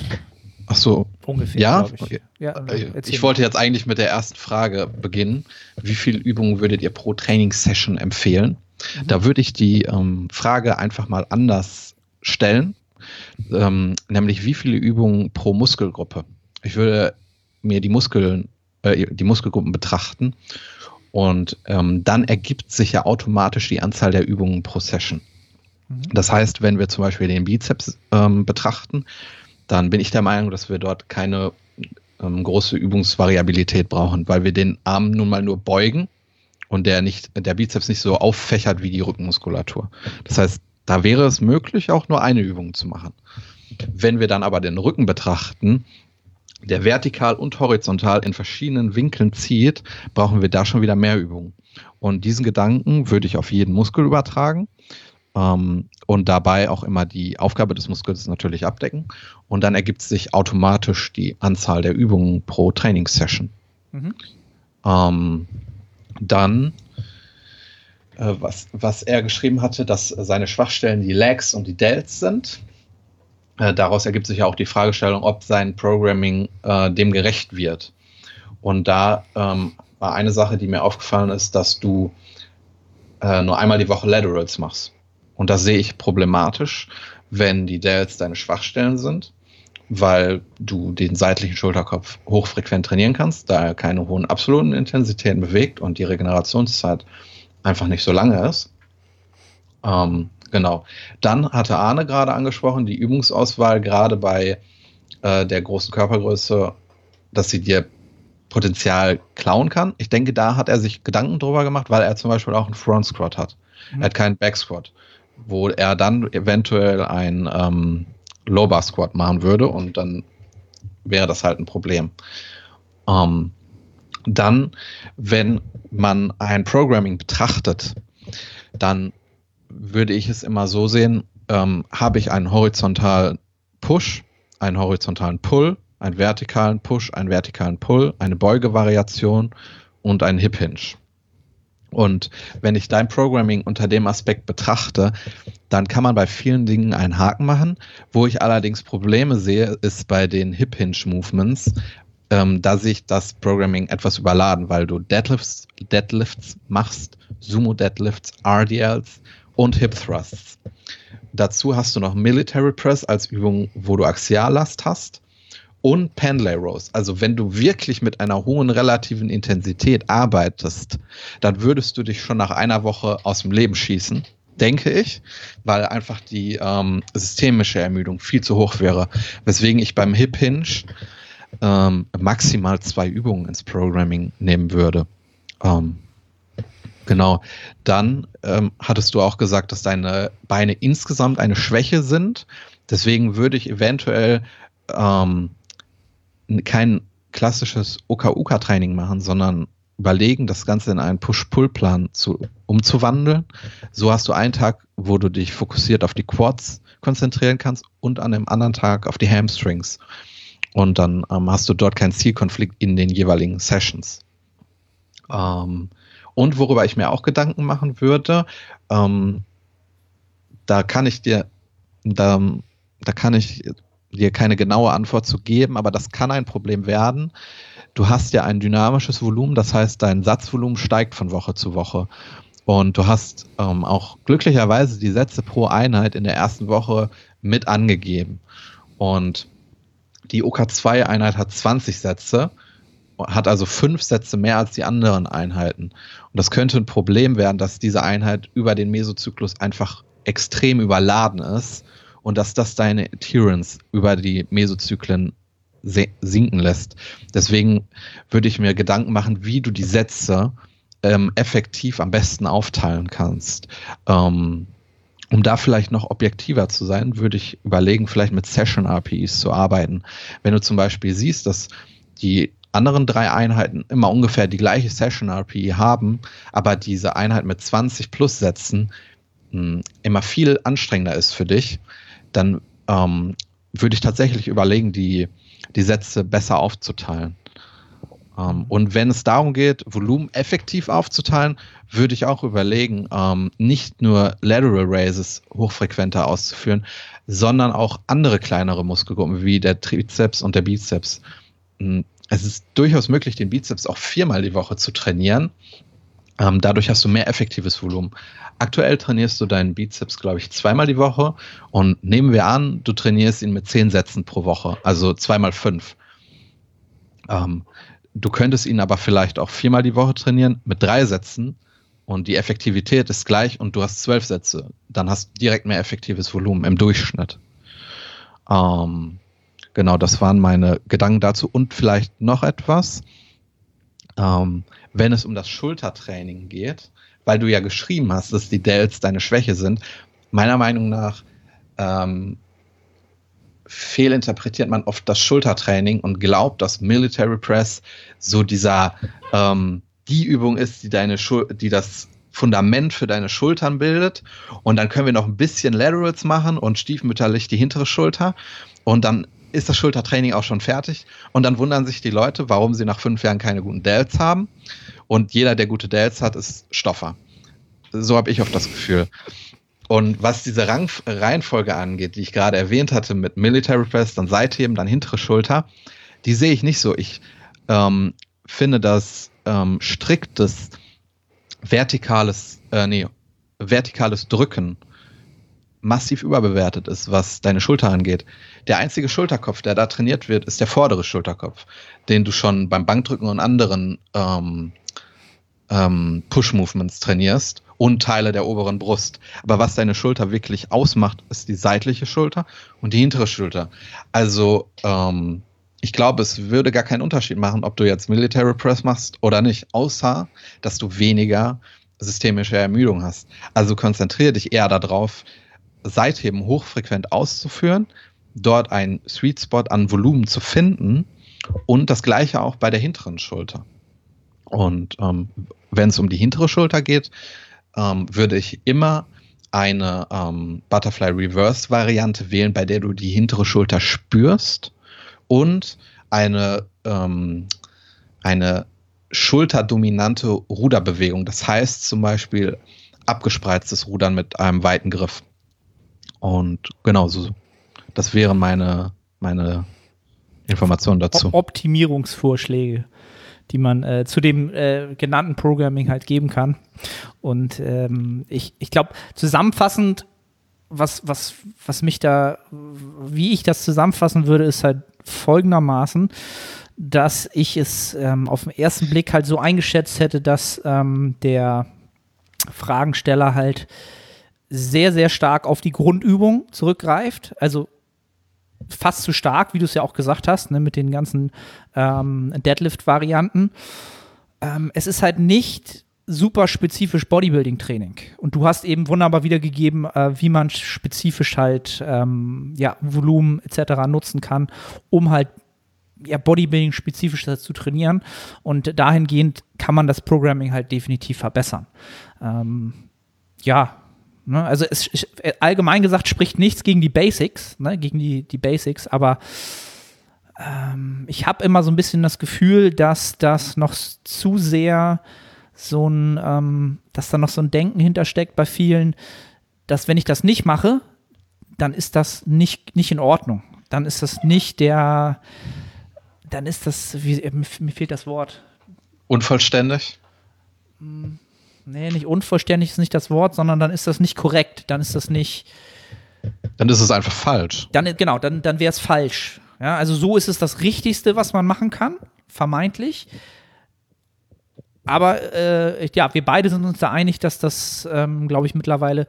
Ach so. Ungefähr. Ja, ich. Ja äh, ich wollte jetzt eigentlich mit der ersten Frage beginnen. Wie viele Übungen würdet ihr pro Trainingssession empfehlen? Mhm. Da würde ich die ähm, Frage einfach mal anders stellen, ähm, nämlich wie viele Übungen pro Muskelgruppe. Ich würde mir die Muskeln, äh, die Muskelgruppen betrachten und ähm, dann ergibt sich ja automatisch die Anzahl der Übungen pro Session. Mhm. Das heißt, wenn wir zum Beispiel den Bizeps ähm, betrachten, dann bin ich der Meinung, dass wir dort keine ähm, große Übungsvariabilität brauchen, weil wir den Arm nun mal nur beugen und der nicht, der Bizeps nicht so auffächert wie die Rückenmuskulatur. Das heißt, da wäre es möglich, auch nur eine Übung zu machen. Wenn wir dann aber den Rücken betrachten, der vertikal und horizontal in verschiedenen Winkeln zieht, brauchen wir da schon wieder mehr Übungen. Und diesen Gedanken würde ich auf jeden Muskel übertragen ähm, und dabei auch immer die Aufgabe des Muskels natürlich abdecken. Und dann ergibt sich automatisch die Anzahl der Übungen pro Trainingssession. Mhm. Ähm, dann, äh, was, was er geschrieben hatte, dass seine Schwachstellen die Lags und die Delts sind. Äh, daraus ergibt sich ja auch die Fragestellung, ob sein Programming äh, dem gerecht wird. Und da ähm, war eine Sache, die mir aufgefallen ist, dass du äh, nur einmal die Woche Laterals machst. Und das sehe ich problematisch, wenn die Dells deine Schwachstellen sind, weil du den seitlichen Schulterkopf hochfrequent trainieren kannst, da er keine hohen absoluten Intensitäten bewegt und die Regenerationszeit einfach nicht so lange ist. Ähm, genau. Dann hatte Arne gerade angesprochen, die Übungsauswahl gerade bei äh, der großen Körpergröße, dass sie dir Potenzial klauen kann. Ich denke, da hat er sich Gedanken drüber gemacht, weil er zum Beispiel auch einen Front Squat hat. Mhm. Er hat keinen Back Squat wo er dann eventuell ein ähm, Low Bar Squat machen würde und dann wäre das halt ein Problem. Ähm, Dann, wenn man ein Programming betrachtet, dann würde ich es immer so sehen, ähm, habe ich einen horizontalen Push, einen horizontalen Pull, einen vertikalen Push, einen vertikalen Pull, eine Beugevariation und einen Hip Hinge. Und wenn ich dein Programming unter dem Aspekt betrachte, dann kann man bei vielen Dingen einen Haken machen. Wo ich allerdings Probleme sehe, ist bei den Hip Hinge Movements, ähm, da sich das Programming etwas überladen, weil du Deadlifts, Deadlifts machst, Sumo Deadlifts, RDLs und Hip Thrusts. Dazu hast du noch Military Press als Übung, wo du Axiallast hast und Pendlay Rows. Also wenn du wirklich mit einer hohen relativen Intensität arbeitest, dann würdest du dich schon nach einer Woche aus dem Leben schießen, denke ich, weil einfach die ähm, systemische Ermüdung viel zu hoch wäre. Weswegen ich beim Hip Hinge ähm, maximal zwei Übungen ins Programming nehmen würde. Ähm, Genau. Dann ähm, hattest du auch gesagt, dass deine Beine insgesamt eine Schwäche sind. Deswegen würde ich eventuell ähm, kein klassisches OKUK-Training machen, sondern überlegen, das Ganze in einen Push-Pull-Plan zu, umzuwandeln. So hast du einen Tag, wo du dich fokussiert auf die Quads konzentrieren kannst und an dem anderen Tag auf die Hamstrings. Und dann ähm, hast du dort keinen Zielkonflikt in den jeweiligen Sessions. Ähm, und worüber ich mir auch Gedanken machen würde, ähm, da kann ich dir, da, da kann ich dir keine genaue Antwort zu geben, aber das kann ein Problem werden. Du hast ja ein dynamisches Volumen, das heißt, dein Satzvolumen steigt von Woche zu Woche. Und du hast ähm, auch glücklicherweise die Sätze pro Einheit in der ersten Woche mit angegeben. Und die OK2-Einheit hat 20 Sätze hat also fünf Sätze mehr als die anderen Einheiten. Und das könnte ein Problem werden, dass diese Einheit über den Mesozyklus einfach extrem überladen ist und dass das deine Adherence über die Mesozyklen sinken lässt. Deswegen würde ich mir Gedanken machen, wie du die Sätze ähm, effektiv am besten aufteilen kannst. Ähm, um da vielleicht noch objektiver zu sein, würde ich überlegen, vielleicht mit Session RPEs zu arbeiten. Wenn du zum Beispiel siehst, dass die anderen drei Einheiten immer ungefähr die gleiche Session RPE haben, aber diese Einheit mit 20 plus Sätzen mh, hm, immer viel anstrengender ist für dich, dann ähm, würde ich tatsächlich überlegen, die, die Sätze besser aufzuteilen. Ähm, und wenn es darum geht, Volumen effektiv aufzuteilen, würde ich auch überlegen, ähm, nicht nur Lateral Raises hochfrequenter auszuführen, sondern auch andere kleinere Muskelgruppen wie der Trizeps und der Bizeps. Hm, es ist durchaus möglich, den Bizeps auch viermal die Woche zu trainieren. Ähm, dadurch hast du mehr effektives Volumen. Aktuell trainierst du deinen Bizeps, glaube ich, zweimal die Woche. Und nehmen wir an, du trainierst ihn mit zehn Sätzen pro Woche, also zweimal fünf. Ähm, du könntest ihn aber vielleicht auch viermal die Woche trainieren mit drei Sätzen und die Effektivität ist gleich und du hast zwölf Sätze. Dann hast du direkt mehr effektives Volumen im Durchschnitt. Ähm, Genau, das waren meine Gedanken dazu. Und vielleicht noch etwas, ähm, wenn es um das Schultertraining geht, weil du ja geschrieben hast, dass die Dells deine Schwäche sind. Meiner Meinung nach ähm, fehlinterpretiert man oft das Schultertraining und glaubt, dass Military Press so dieser ähm, die Übung ist, die deine Schul die das Fundament für deine Schultern bildet. Und dann können wir noch ein bisschen Laterals machen und stiefmütterlich die hintere Schulter. Und dann ist das Schultertraining auch schon fertig. Und dann wundern sich die Leute, warum sie nach fünf Jahren keine guten Delts haben. Und jeder, der gute Delts hat, ist Stoffer. So habe ich oft das Gefühl. Und was diese Rang Reihenfolge angeht, die ich gerade erwähnt hatte, mit Military Press, dann Seitheben, dann hintere Schulter, die sehe ich nicht so. Ich ähm, finde, dass ähm, striktes vertikales, äh, nee, vertikales Drücken massiv überbewertet ist, was deine Schulter angeht. Der einzige Schulterkopf, der da trainiert wird, ist der vordere Schulterkopf, den du schon beim Bankdrücken und anderen ähm, ähm, Push-Movements trainierst und Teile der oberen Brust. Aber was deine Schulter wirklich ausmacht, ist die seitliche Schulter und die hintere Schulter. Also ähm, ich glaube, es würde gar keinen Unterschied machen, ob du jetzt Military Press machst oder nicht, außer dass du weniger systemische Ermüdung hast. Also konzentriere dich eher darauf, Seitheben hochfrequent auszuführen, dort einen Sweet Spot an Volumen zu finden und das gleiche auch bei der hinteren Schulter. Und ähm, wenn es um die hintere Schulter geht, ähm, würde ich immer eine ähm, Butterfly Reverse Variante wählen, bei der du die hintere Schulter spürst und eine, ähm, eine schulterdominante Ruderbewegung. Das heißt zum Beispiel abgespreiztes Rudern mit einem weiten Griff. Und genau so, das wären meine, meine Informationen dazu. Optimierungsvorschläge, die man äh, zu dem äh, genannten Programming halt geben kann. Und ähm, ich, ich glaube, zusammenfassend, was, was, was mich da, wie ich das zusammenfassen würde, ist halt folgendermaßen, dass ich es ähm, auf den ersten Blick halt so eingeschätzt hätte, dass ähm, der Fragensteller halt sehr, sehr stark auf die Grundübung zurückgreift. Also fast zu stark, wie du es ja auch gesagt hast, ne, mit den ganzen ähm, Deadlift-Varianten. Ähm, es ist halt nicht super spezifisch Bodybuilding-Training. Und du hast eben wunderbar wiedergegeben, äh, wie man spezifisch halt ähm, ja, Volumen etc. nutzen kann, um halt ja, Bodybuilding spezifisch zu trainieren. Und dahingehend kann man das Programming halt definitiv verbessern. Ähm, ja, ne, also es, allgemein gesagt spricht nichts gegen die Basics, ne, gegen die, die Basics, aber ähm, ich habe immer so ein bisschen das Gefühl, dass das noch zu sehr so ein, ähm, dass da noch so ein Denken hintersteckt bei vielen, dass wenn ich das nicht mache, dann ist das nicht, nicht in Ordnung. Dann ist das nicht der, dann ist das, wie, mir fehlt das Wort. Unvollständig? Hm, nee, nicht unvollständig ist nicht das Wort, sondern dann ist das nicht korrekt. Dann ist das nicht. Dann ist es einfach falsch. Dann, genau, dann, dann wäre es falsch. Ja, also so ist es das Richtigste, was man machen kann, vermeintlich. Aber äh, ja, wir beide sind uns da einig, dass das, ähm, glaube ich, mittlerweile,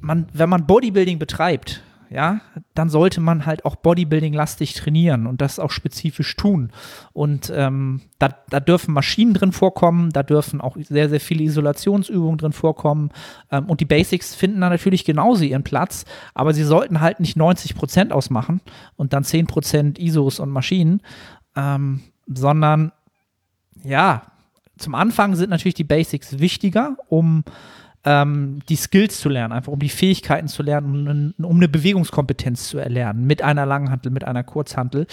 man, wenn man Bodybuilding betreibt, ja, dann sollte man halt auch Bodybuilding-lastig trainieren und das auch spezifisch tun. Und ähm, da, da, dürfen Maschinen drin vorkommen, da dürfen auch sehr, sehr viele Isolationsübungen drin vorkommen. Ähm, und die Basics finden da natürlich genauso ihren Platz, aber sie sollten halt nicht 90 Prozent ausmachen und dann 10 Prozent ISOs und Maschinen, ähm, sondern ja, zum Anfang sind natürlich die Basics wichtiger, um ähm, die Skills zu lernen, einfach um die Fähigkeiten zu lernen, um, um eine Bewegungskompetenz zu erlernen mit einer Langhantel, mit einer Kurzhantel.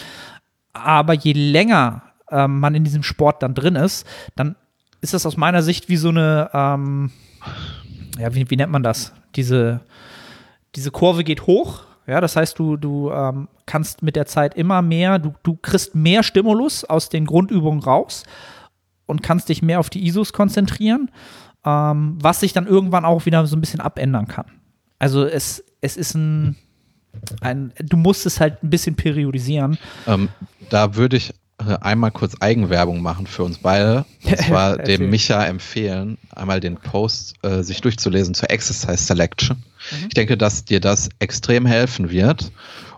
Aber je länger ähm, man in diesem Sport dann drin ist, dann ist das aus meiner Sicht wie so eine, ähm, ja, wie, wie, nennt man das? Diese, diese Kurve geht hoch. Ja, das heißt, du, du ähm, kannst mit der Zeit immer mehr, du, du kriegst mehr Stimulus aus den Grundübungen raus und kannst dich mehr auf die ISOs konzentrieren, ähm, was sich dann irgendwann auch wieder so ein bisschen abändern kann. Also es, es ist ein, ein du musst es halt ein bisschen periodisieren. Ähm, da würde ich äh, einmal kurz Eigenwerbung machen für uns beide. Und [LAUGHS] zwar dem Micha empfehlen, einmal den Post äh, sich durchzulesen zur Exercise Selection. Mhm. Ich denke, dass dir das extrem helfen wird.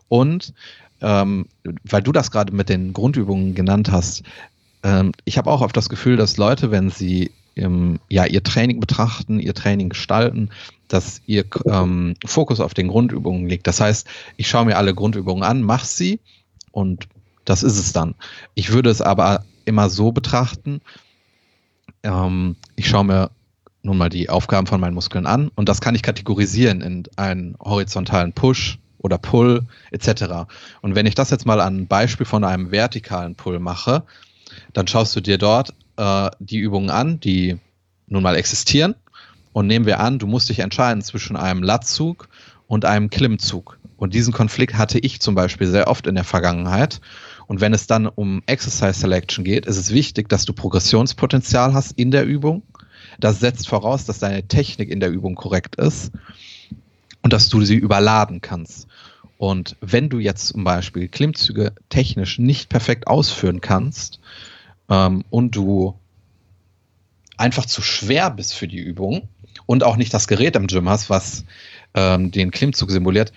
Und ähm, weil du das gerade mit den Grundübungen genannt hast, ähm, ich habe auch oft das Gefühl, dass Leute, wenn sie im, ja, ihr Training betrachten, ihr Training gestalten, dass ihr ähm, Fokus auf den Grundübungen liegt. Das heißt, ich schaue mir alle Grundübungen an, mache sie und das ist es dann. Ich würde es aber immer so betrachten, ähm, ich schaue mir nun mal die Aufgaben von meinen Muskeln an und das kann ich kategorisieren in einen horizontalen Push oder Pull etc. Und wenn ich das jetzt mal an ein Beispiel von einem vertikalen Pull mache, dann schaust du dir dort äh, die Übungen an, die nun mal existieren. Und nehmen wir an, du musst dich entscheiden zwischen einem Latzug und einem Klimmzug. Und diesen Konflikt hatte ich zum Beispiel sehr oft in der Vergangenheit. Und wenn es dann um Exercise Selection geht, ist es wichtig, dass du Progressionspotenzial hast in der Übung. Das setzt voraus, dass deine Technik in der Übung korrekt ist und dass du sie überladen kannst. Und wenn du jetzt zum Beispiel Klimmzüge technisch nicht perfekt ausführen kannst, ähm, und du einfach zu schwer bist für die Übung und auch nicht das Gerät im Gym hast, was ähm, den Klimmzug simuliert,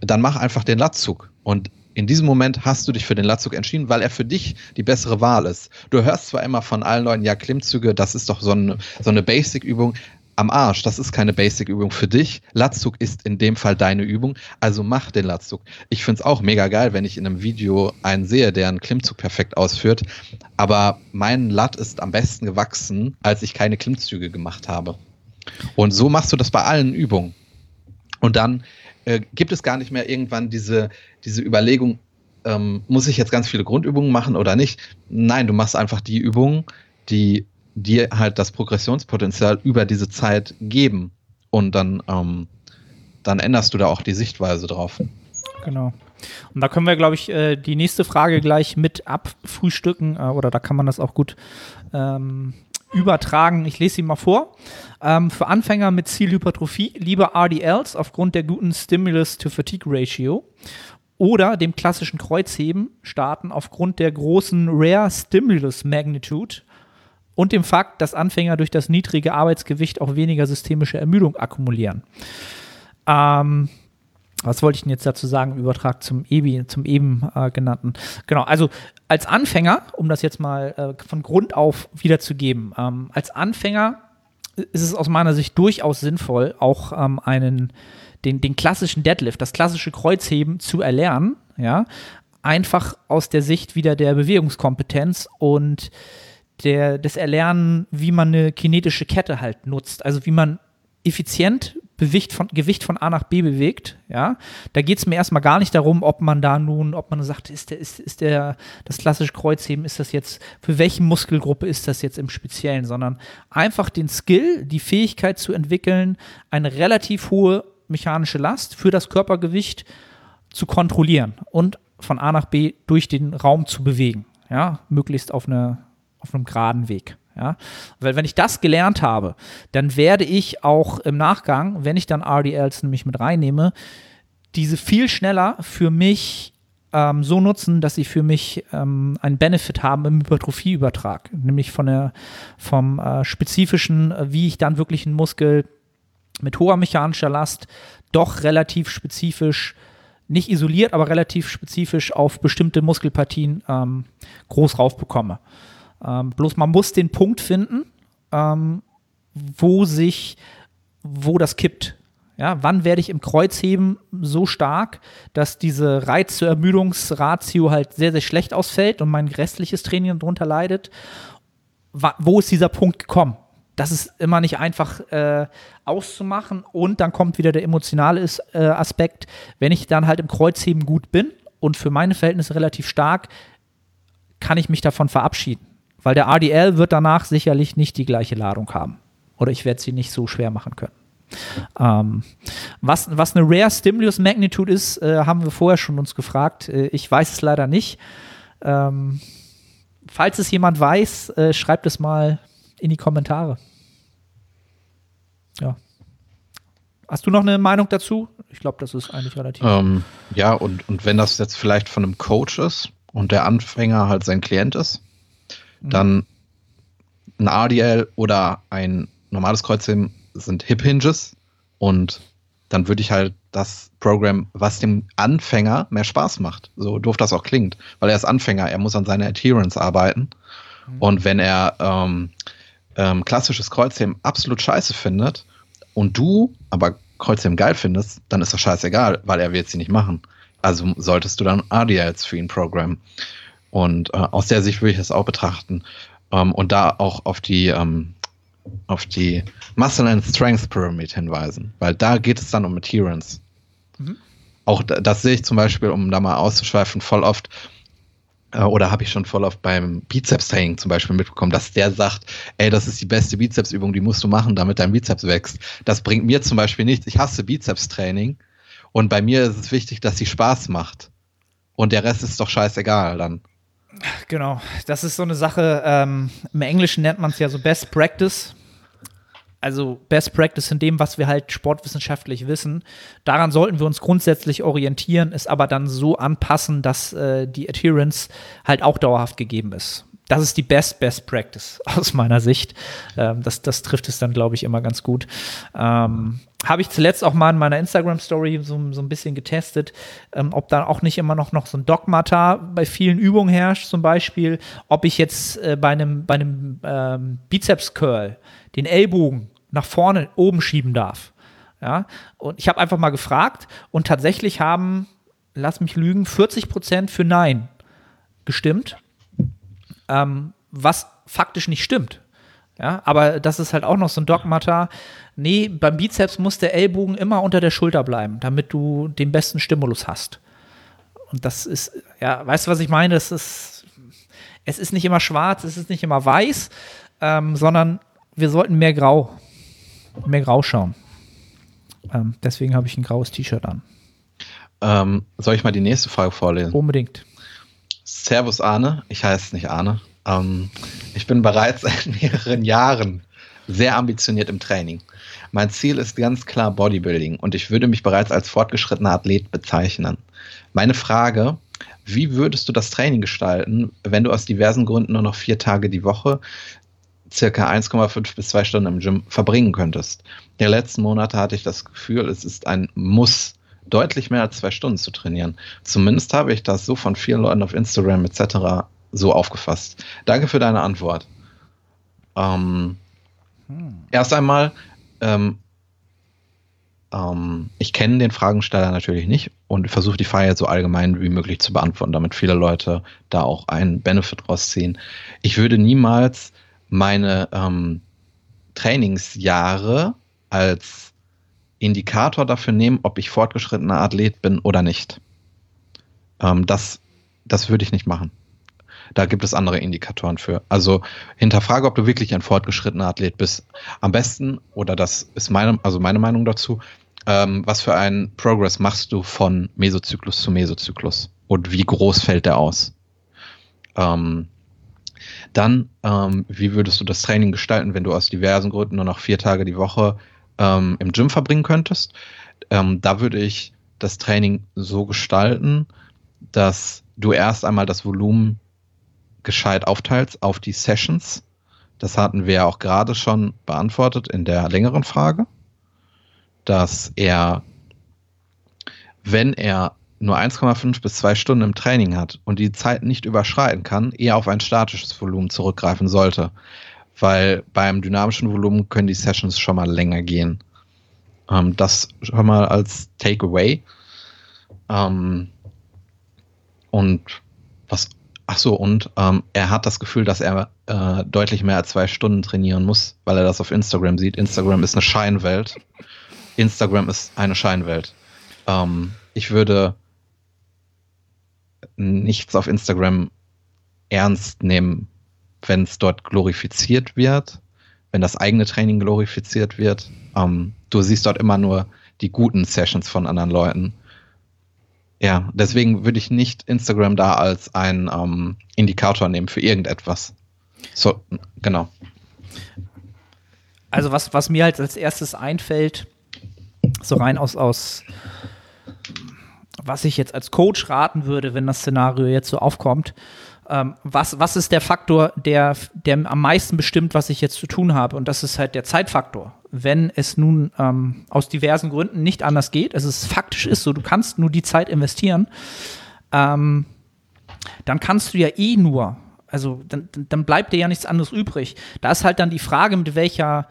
dann mach einfach den Latzug. Und in diesem Moment hast du dich für den Latzug entschieden, weil er für dich die bessere Wahl ist. Du hörst zwar immer von allen Leuten, ja, Klimmzüge, das ist doch so eine, so eine Basic-Übung. Am Arsch. Das ist keine Basic-Übung für dich. Latzug ist in dem Fall deine Übung. Also mach den Latzug. Ich finde es auch mega geil, wenn ich in einem Video einen sehe, der einen Klimmzug perfekt ausführt. Aber mein Lat ist am besten gewachsen, als ich keine Klimmzüge gemacht habe. Und so machst du das bei allen Übungen. Und dann äh, gibt es gar nicht mehr irgendwann diese, diese Überlegung, ähm, muss ich jetzt ganz viele Grundübungen machen oder nicht? Nein, du machst einfach die Übungen, die dir halt das Progressionspotenzial über diese Zeit geben. Und dann, ähm, dann änderst du da auch die Sichtweise drauf. Genau. Und da können wir, glaube ich, äh, die nächste Frage gleich mit abfrühstücken, äh, oder da kann man das auch gut ähm, übertragen. Ich lese sie mal vor. Ähm, für Anfänger mit Zielhypertrophie lieber RDLs aufgrund der guten Stimulus-to-Fatigue-Ratio oder dem klassischen Kreuzheben starten aufgrund der großen Rare Stimulus Magnitude und dem Fakt, dass Anfänger durch das niedrige Arbeitsgewicht auch weniger systemische Ermüdung akkumulieren. Ähm, was wollte ich denn jetzt dazu sagen im Übertrag zum, EBI, zum eben äh, genannten? Genau, also als Anfänger, um das jetzt mal äh, von Grund auf wiederzugeben, ähm, als Anfänger ist es aus meiner Sicht durchaus sinnvoll, auch ähm, einen, den, den klassischen Deadlift, das klassische Kreuzheben zu erlernen, ja, einfach aus der Sicht wieder der Bewegungskompetenz und der, des Erlernen, wie man eine kinetische Kette halt nutzt, also wie man effizient Gewicht von, Gewicht von A nach B bewegt, ja, da geht es mir erstmal gar nicht darum, ob man da nun, ob man sagt, ist der, ist, ist der, das klassische Kreuzheben, ist das jetzt, für welche Muskelgruppe ist das jetzt im Speziellen, sondern einfach den Skill, die Fähigkeit zu entwickeln, eine relativ hohe mechanische Last für das Körpergewicht zu kontrollieren und von A nach B durch den Raum zu bewegen, ja, möglichst auf, eine, auf einem geraden Weg. Ja? Weil wenn ich das gelernt habe, dann werde ich auch im Nachgang, wenn ich dann RDLs nämlich mit reinnehme, diese viel schneller für mich ähm, so nutzen, dass sie für mich ähm, einen Benefit haben im Hypertrophieübertrag, nämlich von der, vom äh, spezifischen, äh, wie ich dann wirklich einen Muskel mit hoher mechanischer Last doch relativ spezifisch nicht isoliert, aber relativ spezifisch auf bestimmte Muskelpartien ähm, groß raufbekomme. bekomme. Ähm, bloß man muss den Punkt finden, ähm, wo sich, wo das kippt. Ja, wann werde ich im Kreuzheben so stark, dass diese Reiz zur Ermüdungsratio halt sehr, sehr schlecht ausfällt und mein restliches Training darunter leidet? Wo ist dieser Punkt gekommen? Das ist immer nicht einfach äh, auszumachen und dann kommt wieder der emotionale äh, Aspekt. Wenn ich dann halt im Kreuzheben gut bin und für meine Verhältnisse relativ stark, kann ich mich davon verabschieden. Weil der RDL wird danach sicherlich nicht die gleiche Ladung haben. Oder ich werde sie nicht so schwer machen können. Ähm, was, was eine Rare Stimulus Magnitude ist, äh, haben wir vorher schon uns gefragt. Äh, ich weiß es leider nicht. Ähm, falls es jemand weiß, äh, schreibt es mal in die Kommentare. Ja. Hast du noch eine Meinung dazu? Ich glaube, das ist eigentlich relativ. Ähm, ja, und, und wenn das jetzt vielleicht von einem Coach ist und der Anfänger halt sein Klient ist, Mhm. Dann ein RDL oder ein normales Kreuzheben sind Hip Hinges und dann würde ich halt das Programm, was dem Anfänger mehr Spaß macht, so doof das auch klingt, weil er ist Anfänger, er muss an seiner Adherence arbeiten mhm. und wenn er ähm, ähm, klassisches Kreuzheben absolut scheiße findet und du aber Kreuzheben geil findest, dann ist das scheißegal, weil er wird sie nicht machen. Also solltest du dann RDLs für ihn programmen. Und äh, aus der Sicht würde ich das auch betrachten. Ähm, und da auch auf die, ähm, auf die Muscle and Strength Pyramid hinweisen, weil da geht es dann um Adherence. Mhm. Auch das sehe ich zum Beispiel, um da mal auszuschweifen, voll oft, äh, oder habe ich schon voll oft beim Bizeps-Training zum Beispiel mitbekommen, dass der sagt, ey, das ist die beste Bizepsübung, die musst du machen, damit dein Bizeps wächst. Das bringt mir zum Beispiel nichts. Ich hasse Bizeps-Training und bei mir ist es wichtig, dass sie Spaß macht. Und der Rest ist doch scheißegal dann. Genau, das ist so eine Sache, ähm, im Englischen nennt man es ja so Best Practice. Also Best Practice in dem, was wir halt sportwissenschaftlich wissen. Daran sollten wir uns grundsätzlich orientieren, es aber dann so anpassen, dass äh, die Adherence halt auch dauerhaft gegeben ist das ist die Best Best Practice [LAUGHS] aus meiner Sicht. Ähm, das, das trifft es dann, glaube ich, immer ganz gut. Ähm, Habe ich zuletzt auch mal in meiner Instagram-Story so, so ein bisschen getestet, ähm, ob da auch nicht immer noch, noch so ein Dogmata bei vielen Übungen herrscht, zum Beispiel, ob ich jetzt äh, bei einem, bei einem ähm, Bizeps-Curl den Ellbogen nach vorne oben schieben darf. Ja, und ich habe einfach mal gefragt und tatsächlich haben, lass mich lügen, 40 Prozent für Nein gestimmt, ähm, was faktisch nicht stimmt. Ja, aber das ist halt auch noch so ein Dogmata. Nee, beim Bizeps muss der Ellbogen immer unter der Schulter bleiben, damit du den besten Stimulus hast. Und das ist, ja, weißt du, was ich meine? Es ist, es ist nicht immer schwarz, es ist nicht immer weiß, ähm, sondern wir sollten mehr grau, mehr grau schauen. Ähm, deswegen habe ich ein graues T-Shirt an. Ähm, soll ich mal die nächste Frage vorlesen? Unbedingt. Servus Arne, ich heiße nicht Arne. Ähm, ich bin bereits [LAUGHS] seit mehreren Jahren sehr ambitioniert im Training. Mein Ziel ist ganz klar Bodybuilding und ich würde mich bereits als fortgeschrittener Athlet bezeichnen. Meine Frage, wie würdest du das Training gestalten, wenn du aus diversen Gründen nur noch vier Tage die Woche circa 1,5 bis 2 Stunden im Gym verbringen könntest? Der letzten Monate hatte ich das Gefühl, es ist ein Muss, deutlich mehr als zwei Stunden zu trainieren. Zumindest habe ich das so von vielen Leuten auf Instagram etc so aufgefasst. Danke für deine Antwort. Ähm, hm. Erst einmal, ähm, ähm, ich kenne den Fragensteller natürlich nicht und versuche die Frage so allgemein wie möglich zu beantworten, damit viele Leute da auch einen Benefit rausziehen. Ich würde niemals meine ähm, Trainingsjahre als Indikator dafür nehmen, ob ich fortgeschrittener Athlet bin oder nicht. Ähm, das, das würde ich nicht machen. Da gibt es andere Indikatoren für. Also hinterfrage, ob du wirklich ein fortgeschrittener Athlet bist. Am besten, oder das ist meine, also meine Meinung dazu, ähm, was für einen Progress machst du von Mesozyklus zu Mesozyklus? Und wie groß fällt der aus? Ähm, dann, ähm, wie würdest du das Training gestalten, wenn du aus diversen Gründen nur noch vier Tage die Woche ähm, im Gym verbringen könntest? Ähm, da würde ich das Training so gestalten, dass du erst einmal das Volumen gescheit aufteilst auf die Sessions. Das hatten wir ja auch gerade schon beantwortet in der längeren Frage, dass er, wenn er nur 1,5 bis 2 Stunden im Training hat und die Zeit nicht überschreiten kann, eher auf ein statisches Volumen zurückgreifen sollte. Weil beim dynamischen Volumen können die Sessions schon mal länger gehen. Ähm, das schon mal als Takeaway. Ähm, und was Ach so, und ähm, er hat das Gefühl, dass er äh, deutlich mehr als zwei Stunden trainieren muss, weil er das auf Instagram sieht. Instagram ist eine Scheinwelt. Instagram ist eine Scheinwelt. Ähm, ich würde nichts auf Instagram ernst nehmen, wenn es dort glorifiziert wird, wenn das eigene Training glorifiziert wird. Ähm, du siehst dort immer nur die guten Sessions von anderen Leuten ja, deswegen würde ich nicht Instagram da als ein ähm, Indikator nehmen für irgendetwas. So, genau. Also was, was mir halt als erstes einfällt, so rein aus, aus was ich jetzt als Coach raten würde, wenn das Szenario jetzt so aufkommt, ähm, was, was ist der Faktor, der, der am meisten bestimmt, was ich jetzt zu tun habe? Und das ist halt der Zeitfaktor. Wenn es nun ähm, aus diversen Gründen nicht anders geht, also es faktisch ist so, du kannst nur die Zeit investieren, ähm, dann kannst du ja eh nur, also dann, dann bleibt dir ja nichts anderes übrig. Da ist halt dann die Frage, mit welcher,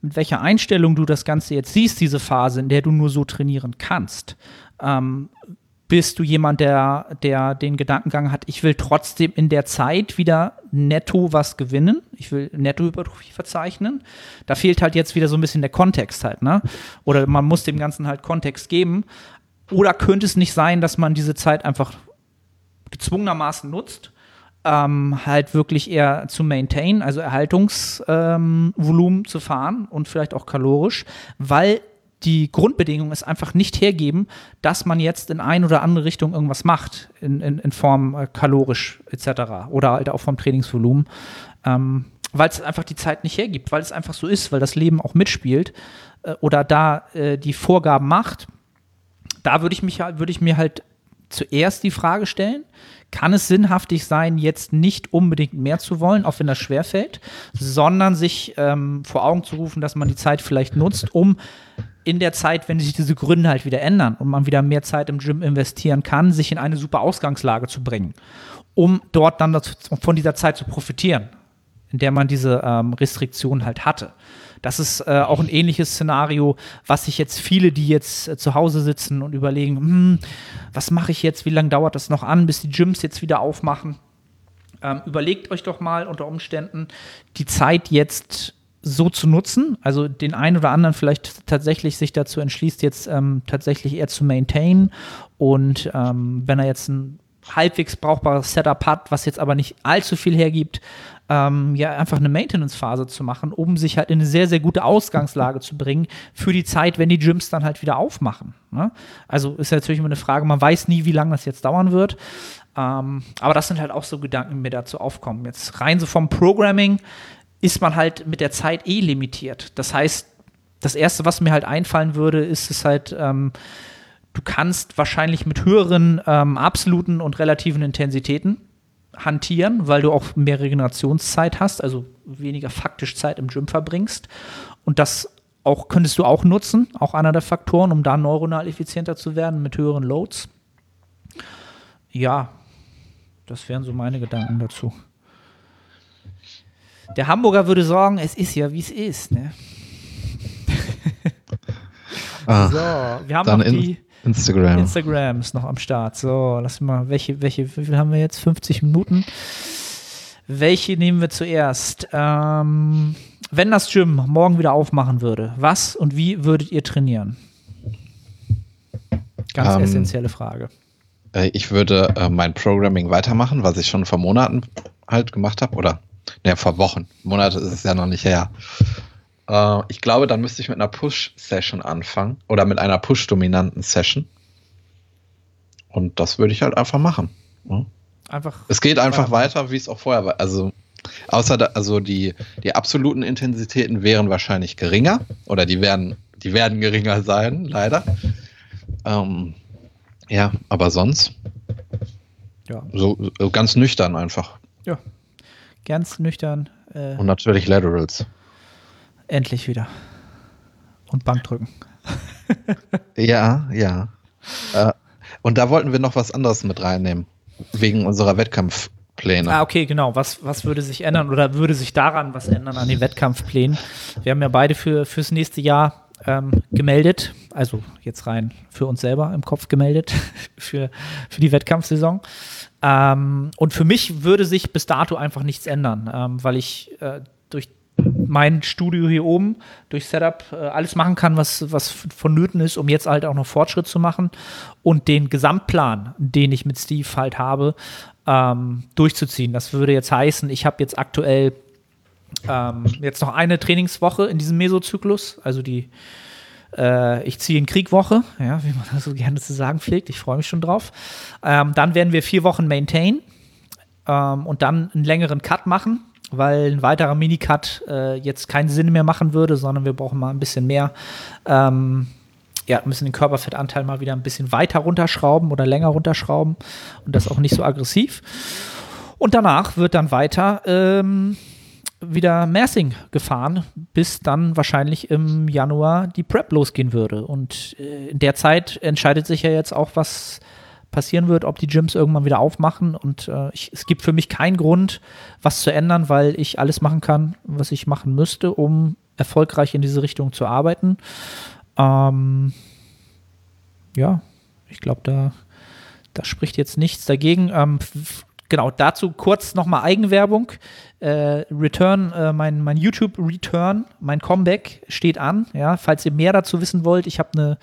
mit welcher Einstellung du das Ganze jetzt siehst, diese Phase, in der du nur so trainieren kannst. Ähm, bist du jemand, der, der den Gedankengang hat, ich will trotzdem in der Zeit wieder netto was gewinnen, ich will Nettohypertrophie verzeichnen. Da fehlt halt jetzt wieder so ein bisschen der Kontext halt, ne? Oder man muss dem Ganzen halt Kontext geben. Oder könnte es nicht sein, dass man diese Zeit einfach gezwungenermaßen nutzt, ähm, halt wirklich eher zu maintain, also Erhaltungsvolumen ähm, zu fahren und vielleicht auch kalorisch, weil die Grundbedingungen es einfach nicht hergeben, dass man jetzt in eine oder andere Richtung irgendwas macht, in, in, in Form äh, kalorisch etc. oder halt auch vom Trainingsvolumen, ähm, weil es einfach die Zeit nicht hergibt, weil es einfach so ist, weil das Leben auch mitspielt äh, oder da äh, die Vorgaben macht. Da würde ich mich würde ich mir halt zuerst die Frage stellen, kann es sinnhaftig sein, jetzt nicht unbedingt mehr zu wollen, auch wenn das schwerfällt, sondern sich ähm, vor Augen zu rufen, dass man die Zeit vielleicht nutzt, um in der Zeit, wenn sich diese Gründe halt wieder ändern und man wieder mehr Zeit im Gym investieren kann, sich in eine super Ausgangslage zu bringen, um dort dann von dieser Zeit zu profitieren, in der man diese ähm, Restriktion halt hatte. Das ist äh, auch ein ähnliches Szenario, was sich jetzt viele, die jetzt äh, zu Hause sitzen und überlegen, hm, was mache ich jetzt, wie lange dauert das noch an, bis die Gyms jetzt wieder aufmachen. Ähm, überlegt euch doch mal unter Umständen die Zeit jetzt so zu nutzen, also den einen oder anderen vielleicht tatsächlich sich dazu entschließt, jetzt ähm, tatsächlich eher zu maintain und ähm, wenn er jetzt ein halbwegs brauchbares Setup hat, was jetzt aber nicht allzu viel hergibt, ähm, ja, einfach eine Maintenance-Phase zu machen, um sich halt in eine sehr, sehr gute Ausgangslage zu bringen für die Zeit, wenn die Gyms dann halt wieder aufmachen. Ne? Also ist ja natürlich immer eine Frage, man weiß nie, wie lange das jetzt dauern wird. Ähm, aber das sind halt auch so Gedanken, die mir dazu aufkommen. Jetzt rein so vom Programming ist man halt mit der Zeit eh limitiert. Das heißt, das Erste, was mir halt einfallen würde, ist es halt, ähm, du kannst wahrscheinlich mit höheren ähm, absoluten und relativen Intensitäten hantieren, weil du auch mehr Regenerationszeit hast, also weniger faktisch Zeit im Gym verbringst. Und das auch könntest du auch nutzen, auch einer der Faktoren, um da neuronal effizienter zu werden mit höheren Loads. Ja, das wären so meine Gedanken dazu. Der Hamburger würde sagen, es ist ja, wie es ist. Ne? Ah, so, wir haben dann noch in die Instagram. Instagram ist noch am Start. So, lass mal, welche, welche, wie viel haben wir jetzt? 50 Minuten. Welche nehmen wir zuerst? Ähm, wenn das Gym morgen wieder aufmachen würde, was und wie würdet ihr trainieren? Ganz Ähm, essentielle Frage. Äh, Ich würde äh, mein Programming weitermachen, was ich schon vor Monaten halt gemacht habe. Oder ne, vor Wochen. Monate ist es ja noch nicht her. Äh, ich glaube, dann müsste ich mit einer Push-Session anfangen. Oder mit einer Push-dominanten Session. Und das würde ich halt einfach machen. Ja. Einfach. Es geht einfach weiter, wie es auch vorher war. Also, außer da, also die, die absoluten Intensitäten wären wahrscheinlich geringer. Oder die werden, die werden geringer sein, leider. Ähm, ja, aber sonst Ja, so, so ganz nüchtern einfach. ja. Ganz nüchtern. Äh, Und natürlich Laterals. endlich wieder. Und Bankdrücken. Ja, ja. Äh, und da wollten wir noch was anderes mit reinnehmen. Wegen unserer Wettkampfpläne. Ah, okay, genau. Was, was würde sich ändern oder würde sich daran was ändern an den Wettkampfplänen? Wir haben ja beide für, fürs nächste Jahr ähm, gemeldet, also jetzt rein für uns selber im Kopf gemeldet, [LAUGHS] für, für die Wettkampfsaison. Ähm, und für mich würde sich bis dato einfach nichts ändern, ähm, weil ich äh, durch mein Studio hier oben, durch Setup, äh, alles machen kann, was, was vonnöten ist, um jetzt halt auch noch Fortschritt zu machen und den Gesamtplan, den ich mit Steve halt habe, ähm, durchzuziehen. Das würde jetzt heißen, ich habe jetzt aktuell ähm, jetzt noch eine Trainingswoche in diesem Mesozyklus, also die äh, ich ziehe in Kriegwoche, ja, wie man das so gerne zu sagen pflegt. Ich freue mich schon drauf. Ähm, dann werden wir vier Wochen maintain ähm, und dann einen längeren Cut machen, weil ein weiterer Minicut äh, jetzt keinen Sinn mehr machen würde, sondern wir brauchen mal ein bisschen mehr. Ähm, ja, müssen den Körperfettanteil mal wieder ein bisschen weiter runterschrauben oder länger runterschrauben und das auch nicht so aggressiv. Und danach wird dann weiter ähm, wieder Mersing gefahren, bis dann wahrscheinlich im Januar die Prep losgehen würde. Und äh, in der Zeit entscheidet sich ja jetzt auch, was passieren wird, ob die Gyms irgendwann wieder aufmachen. Und äh, ich, es gibt für mich keinen Grund, was zu ändern, weil ich alles machen kann, was ich machen müsste, um erfolgreich in diese Richtung zu arbeiten. Ähm, ja, ich glaube, da, da spricht jetzt nichts dagegen. Ähm, genau, dazu kurz nochmal Eigenwerbung. Äh, Return, äh, mein, mein YouTube-Return, mein Comeback steht an. Ja, falls ihr mehr dazu wissen wollt, ich habe eine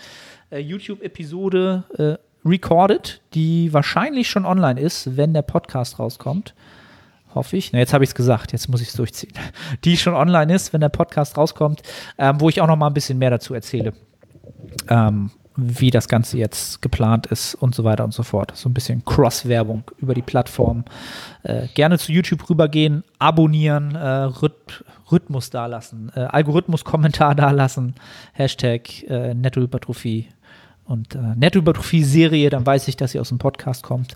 äh, YouTube-Episode äh, recorded, die wahrscheinlich schon online ist, wenn der Podcast rauskommt. Hoffe ich. Na, jetzt habe ich es gesagt, jetzt muss ich es durchziehen. [LAUGHS] Die schon online ist, wenn der Podcast rauskommt, ähm, wo ich auch noch mal ein bisschen mehr dazu erzähle. Ähm, wie das Ganze jetzt geplant ist und so weiter und so fort. So ein bisschen Cross-Werbung über die Plattform. Äh, gerne zu YouTube rübergehen, abonnieren, äh, Rhyth Rhythmus dalassen, äh, Algorithmus-Kommentar dalassen, Hashtag äh, Nettohypertrophie und äh, Nettohypertrophie-Serie, dann weiß ich, dass sie aus dem Podcast kommt.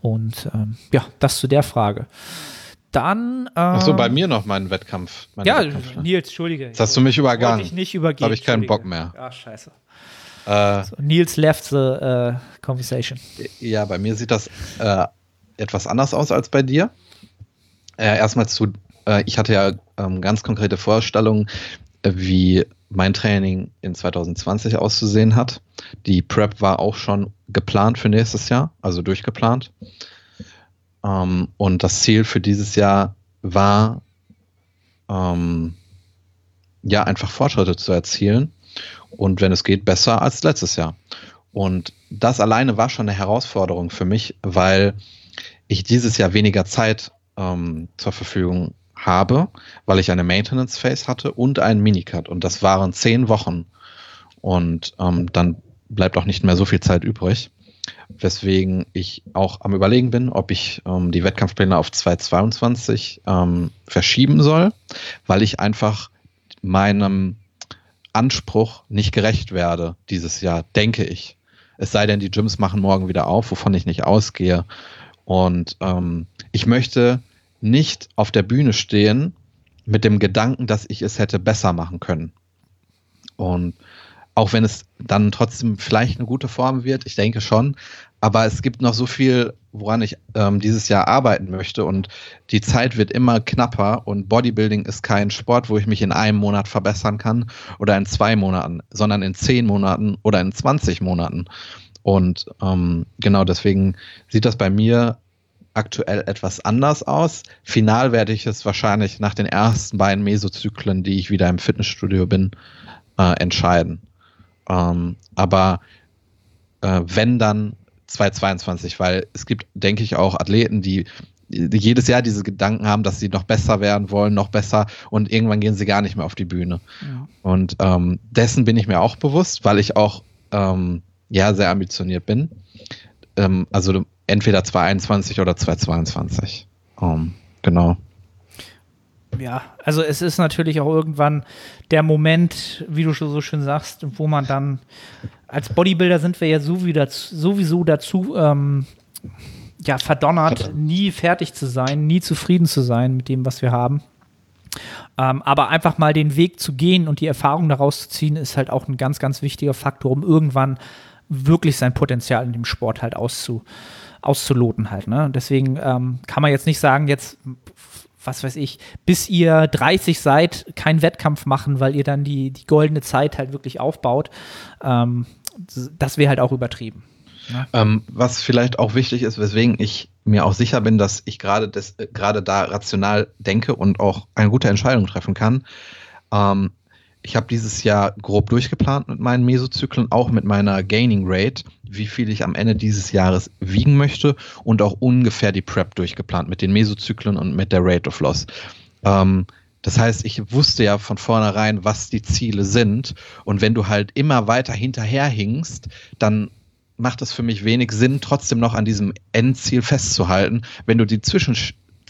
Und ähm, ja, das zu der Frage. Dann. Äh, Achso, bei mir noch mein Wettkampf. Ja, Wettkampfpläne. Nils, Entschuldige. Jetzt hast du mich übergangen. Wollte ich nicht übergehen. Habe ich keinen Bock mehr. Ah, scheiße. Äh, So, Nils left the äh, conversation. Ja, bei mir sieht das äh, etwas anders aus als bei dir. Äh, erstmal zu, äh, ich hatte ja ähm, ganz konkrete Vorstellungen, wie mein Training in 2020 auszusehen hat. Die Prep war auch schon geplant für nächstes Jahr, also durchgeplant. Ähm, und das Ziel für dieses Jahr war, ähm, ja, einfach Fortschritte zu erzielen und wenn es geht, besser als letztes Jahr. Und das alleine war schon eine Herausforderung für mich, weil ich dieses Jahr weniger Zeit ähm, zur Verfügung habe, weil ich eine Maintenance Phase hatte und einen Minicut. Und das waren zehn Wochen. Und ähm, dann bleibt auch nicht mehr so viel Zeit übrig. Weswegen ich auch am Überlegen bin, ob ich ähm, die Wettkampfpläne auf 2022 ähm, verschieben soll, weil ich einfach meinem Anspruch nicht gerecht werde dieses Jahr, denke ich. Es sei denn, die Gyms machen morgen wieder auf, wovon ich nicht ausgehe. Und ähm, ich möchte nicht auf der Bühne stehen mit dem Gedanken, dass ich es hätte besser machen können. Und auch wenn es dann trotzdem vielleicht eine gute Form wird, ich denke schon, aber es gibt noch so viel, woran ich ähm, dieses Jahr arbeiten möchte und die Zeit wird immer knapper und Bodybuilding ist kein Sport, wo ich mich in einem Monat verbessern kann oder in zwei Monaten, sondern in zehn Monaten oder in 20 Monaten. Und ähm, genau deswegen sieht das bei mir aktuell etwas anders aus. Final werde ich es wahrscheinlich nach den ersten beiden Mesozyklen, die ich wieder im Fitnessstudio bin, äh, entscheiden. Ähm, aber äh, wenn dann 2022, weil es gibt, denke ich, auch Athleten, die, jedes Jahr diese Gedanken haben, dass sie noch besser werden wollen, noch besser und irgendwann gehen sie gar nicht mehr auf die Bühne. Ja. Und ähm, dessen bin ich mir auch bewusst, weil ich auch ähm, ja sehr ambitioniert bin. Ähm, also entweder 2021 oder 2022. Um, genau. Ja, also es ist natürlich auch irgendwann der Moment, wie du schon so schön sagst, wo man dann als Bodybuilder sind wir ja sowieso dazu ähm, ja, verdonnert, nie fertig zu sein, nie zufrieden zu sein mit dem, was wir haben. Ähm, aber einfach mal den Weg zu gehen und die Erfahrung daraus zu ziehen, ist halt auch ein ganz, ganz wichtiger Faktor, um irgendwann wirklich sein Potenzial in dem Sport halt auszu, auszuloten halt. Ne? Deswegen ähm, kann man jetzt nicht sagen, jetzt was weiß ich, bis ihr 30 seid, keinen Wettkampf machen, weil ihr dann die, die goldene Zeit halt wirklich aufbaut. Ähm, das wäre halt auch übertrieben. Ne? Ähm, was vielleicht auch wichtig ist, weswegen ich mir auch sicher bin, dass ich gerade äh, gerade da rational denke und auch eine gute Entscheidung treffen kann. Ähm, ich habe dieses Jahr grob durchgeplant mit meinen Mesozyklen, auch mit meiner Gaining Rate, wie viel ich am Ende dieses Jahres wiegen möchte und auch ungefähr die Prep durchgeplant mit den Mesozyklen und mit der Rate of Loss. Ähm, das heißt, ich wusste ja von vornherein, was die Ziele sind. Und wenn du halt immer weiter hinterherhingst, dann macht es für mich wenig Sinn, trotzdem noch an diesem Endziel festzuhalten, wenn du die Zwischen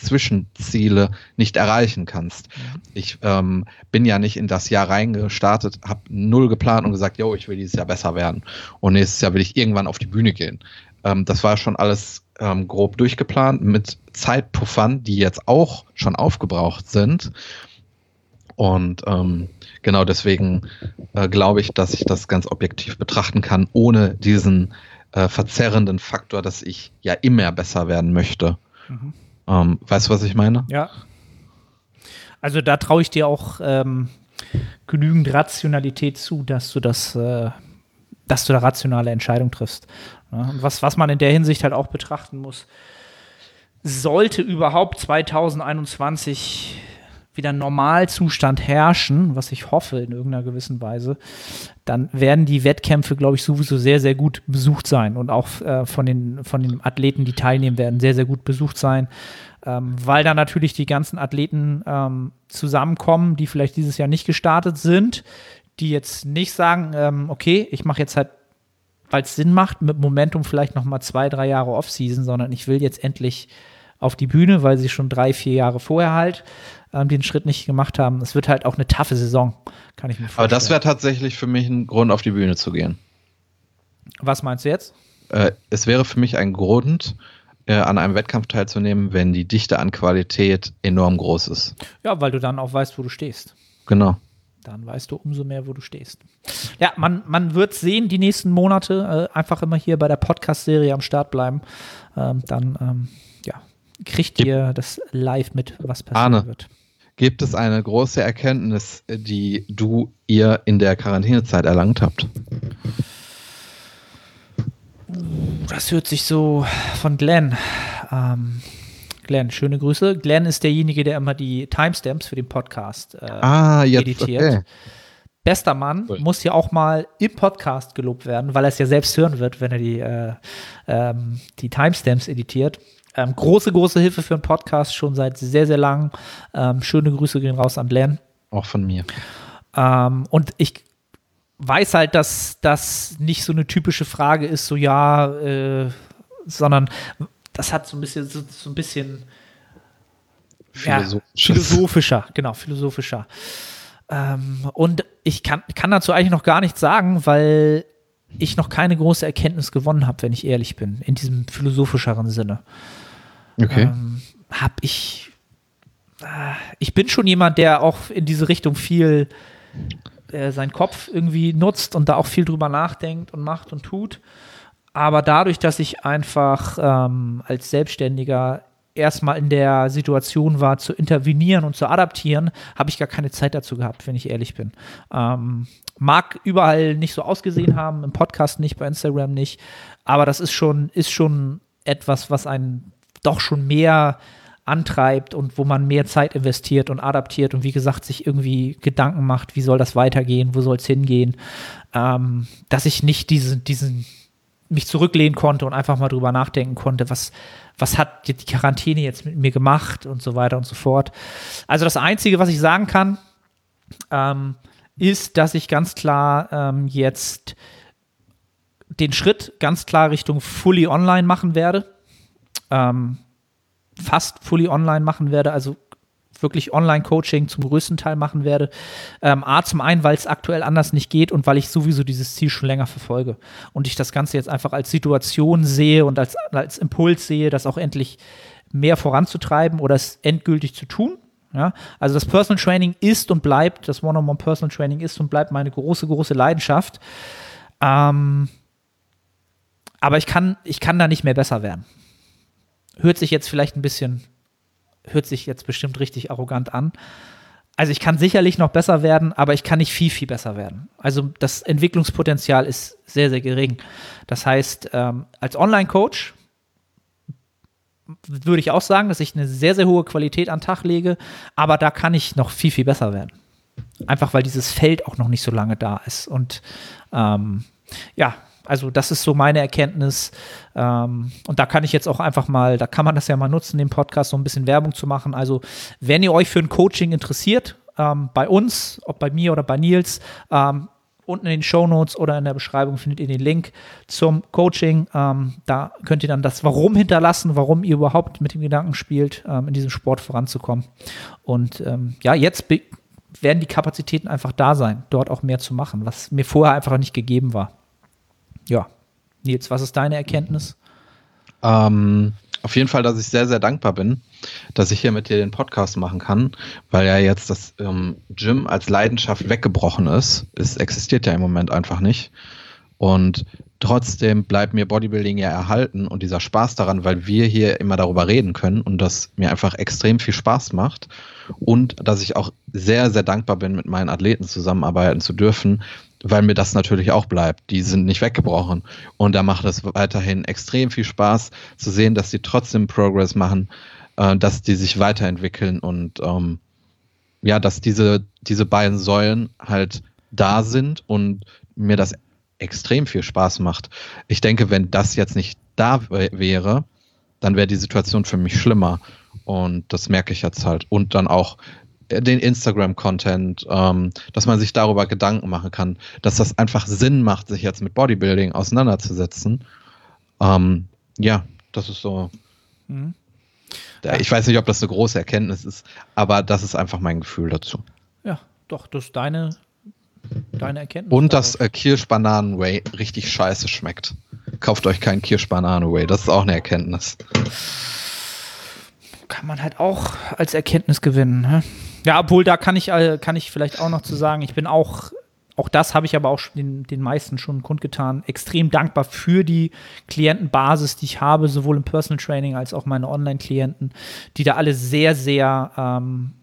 Zwischenziele nicht erreichen kannst. Mhm. Ich ähm, bin ja nicht in das Jahr reingestartet, habe null geplant und gesagt, yo, ich will dieses Jahr besser werden. Und nächstes Jahr will ich irgendwann auf die Bühne gehen. Ähm, das war schon alles ähm, grob durchgeplant mit Zeitpuffern, die jetzt auch schon aufgebraucht sind. Und ähm, genau deswegen äh, glaube ich, dass ich das ganz objektiv betrachten kann, ohne diesen äh, verzerrenden Faktor, dass ich ja immer besser werden möchte. Mhm. Ähm, weißt du, was ich meine? Ja. Also da traue ich dir auch ähm, genügend Rationalität zu, dass du das, äh, dass du da rationale Entscheidungen triffst. Ja, was, was man in der Hinsicht halt auch betrachten muss, sollte überhaupt 2021 wieder Normalzustand herrschen, was ich hoffe in irgendeiner gewissen Weise, dann werden die Wettkämpfe, glaube ich, sowieso sehr, sehr gut besucht sein. Und auch äh, von, den, von den Athleten, die teilnehmen werden, sehr, sehr gut besucht sein, ähm, weil da natürlich die ganzen Athleten ähm, zusammenkommen, die vielleicht dieses Jahr nicht gestartet sind, die jetzt nicht sagen, ähm, okay, ich mache jetzt halt weil es Sinn macht, mit Momentum vielleicht noch mal zwei, drei Jahre Offseason, sondern ich will jetzt endlich auf die Bühne, weil sie schon drei, vier Jahre vorher halt ähm, den Schritt nicht gemacht haben. Es wird halt auch eine taffe Saison, kann ich mir vorstellen. Aber das wäre tatsächlich für mich ein Grund, auf die Bühne zu gehen. Was meinst du jetzt? Äh, es wäre für mich ein Grund, äh, an einem Wettkampf teilzunehmen, wenn die Dichte an Qualität enorm groß ist. Ja, weil du dann auch weißt, wo du stehst. Genau. Dann weißt du umso mehr, wo du stehst. Ja, man, man wird sehen, die nächsten Monate. Äh, einfach immer hier bei der Podcast-Serie am Start bleiben. Ähm, dann, ähm, ja, kriegt ihr das live mit, was passieren Arne, wird. Gibt es eine große Erkenntnis, die du ihr in der Quarantänezeit erlangt habt? Das hört sich so von Glenn. Ähm, Glenn, schöne Grüße. Glenn ist derjenige, der immer die Timestamps für den Podcast äh, ah, jetzt, editiert. Okay. Bester Mann cool. muss ja auch mal im Podcast gelobt werden, weil er es ja selbst hören wird, wenn er die, äh, ähm, die Timestamps editiert. Ähm, große, große Hilfe für einen Podcast, schon seit sehr, sehr lang. Ähm, schöne Grüße gehen raus an Glenn. Auch von mir. Ähm, und ich weiß halt, dass das nicht so eine typische Frage ist, so ja, äh, sondern das hat so ein bisschen, so, so ein bisschen ja, philosophischer, genau, philosophischer. Ähm, und ich kann, kann dazu eigentlich noch gar nichts sagen, weil ich noch keine große Erkenntnis gewonnen habe, wenn ich ehrlich bin, in diesem philosophischeren Sinne. Okay. Ähm, hab ich. Äh, ich bin schon jemand, der auch in diese Richtung viel äh, seinen Kopf irgendwie nutzt und da auch viel drüber nachdenkt und macht und tut. Aber dadurch, dass ich einfach ähm, als Selbstständiger erstmal in der Situation war, zu intervenieren und zu adaptieren, habe ich gar keine Zeit dazu gehabt, wenn ich ehrlich bin. Ähm, mag überall nicht so ausgesehen haben, im Podcast nicht, bei Instagram nicht, aber das ist schon, ist schon etwas, was einen doch schon mehr antreibt und wo man mehr Zeit investiert und adaptiert und wie gesagt sich irgendwie Gedanken macht, wie soll das weitergehen, wo soll es hingehen, ähm, dass ich nicht diese, diesen mich zurücklehnen konnte und einfach mal drüber nachdenken konnte, was, was hat die Quarantäne jetzt mit mir gemacht und so weiter und so fort. Also das Einzige, was ich sagen kann, ähm, ist, dass ich ganz klar ähm, jetzt den Schritt ganz klar Richtung Fully Online machen werde ähm, fast fully online machen werde, also wirklich Online-Coaching zum größten Teil machen werde. Ähm, A, zum einen, weil es aktuell anders nicht geht und weil ich sowieso dieses Ziel schon länger verfolge und ich das Ganze jetzt einfach als Situation sehe und als, als Impuls sehe, das auch endlich mehr voranzutreiben oder es endgültig zu tun. Ja, also das Personal Training ist und bleibt, das One-on-One Personal Training ist und bleibt meine große, große Leidenschaft. Ähm, aber ich kann, ich kann da nicht mehr besser werden hört sich jetzt vielleicht ein bisschen, hört sich jetzt bestimmt richtig arrogant an. Also ich kann sicherlich noch besser werden, aber ich kann nicht viel, viel besser werden. Also das Entwicklungspotenzial ist sehr, sehr gering. Das heißt, ähm, als Online-Coach würde ich auch sagen, dass ich eine sehr, sehr hohe Qualität an den Tag lege, aber da kann ich noch viel, viel besser werden. Einfach weil dieses Feld auch noch nicht so lange da ist. Und ähm, ja, also das ist so meine Erkenntnis. Ähm, und da kann ich jetzt auch einfach mal, da kann man das ja mal nutzen, den Podcast so ein bisschen Werbung zu machen. Also wenn ihr euch für ein Coaching interessiert, ähm, bei uns, ob bei mir oder bei Nils, ähm, unten in den Show Notes oder in der Beschreibung findet ihr den Link zum Coaching. Ähm, da könnt ihr dann das Warum hinterlassen, warum ihr überhaupt mit dem Gedanken spielt, ähm, in diesem Sport voranzukommen. Und ähm, ja, jetzt werden die Kapazitäten einfach da sein, dort auch mehr zu machen, was mir vorher einfach nicht gegeben war ja. Nils, was ist deine Erkenntnis? Ähm, auf jeden Fall, dass ich sehr, sehr dankbar bin, dass ich hier mit dir den Podcast machen kann, weil ja jetzt das ähm, Gym als Leidenschaft weggebrochen ist. Es existiert ja im Moment einfach nicht. Und trotzdem bleibt mir Bodybuilding ja erhalten und dieser Spaß daran, weil wir hier immer darüber reden können und das mir einfach extrem viel Spaß macht und dass ich auch sehr, sehr dankbar bin, mit meinen Athleten zusammenarbeiten zu dürfen, weil mir das natürlich auch bleibt. Die sind nicht weggebrochen. Und da macht es weiterhin extrem viel Spaß zu sehen, dass die trotzdem Progress machen, äh, dass die sich weiterentwickeln und ähm, ja, dass diese, diese beiden Säulen halt da sind und mir das extrem viel Spaß macht. Ich denke, wenn das jetzt nicht da wäre, dann wäre die Situation für mich schlimmer. Und das merke ich jetzt halt. Und dann auch den Instagram-Content, ähm, dass man sich darüber Gedanken machen kann, dass das einfach Sinn macht, sich jetzt mit Bodybuilding auseinanderzusetzen. Ähm, ja, das ist so. Mhm. Ich weiß nicht, ob das eine große Erkenntnis ist, aber das ist einfach mein Gefühl dazu. Ja, doch, das ist deine, deine Erkenntnis. Und dass äh, Kirschbananen-Way richtig scheiße schmeckt. Kauft euch keinen Kirschbananen-Way, das ist auch eine Erkenntnis. Kann man halt auch als Erkenntnis gewinnen. Ne? Ja, obwohl da kann ich, äh, kann ich vielleicht auch noch zu sagen, ich bin auch, auch das habe ich aber auch den, den meisten schon kundgetan, extrem dankbar für die Klientenbasis, die ich habe, sowohl im Personal Training als auch meine Online-Klienten, die da alle sehr, sehr ähm,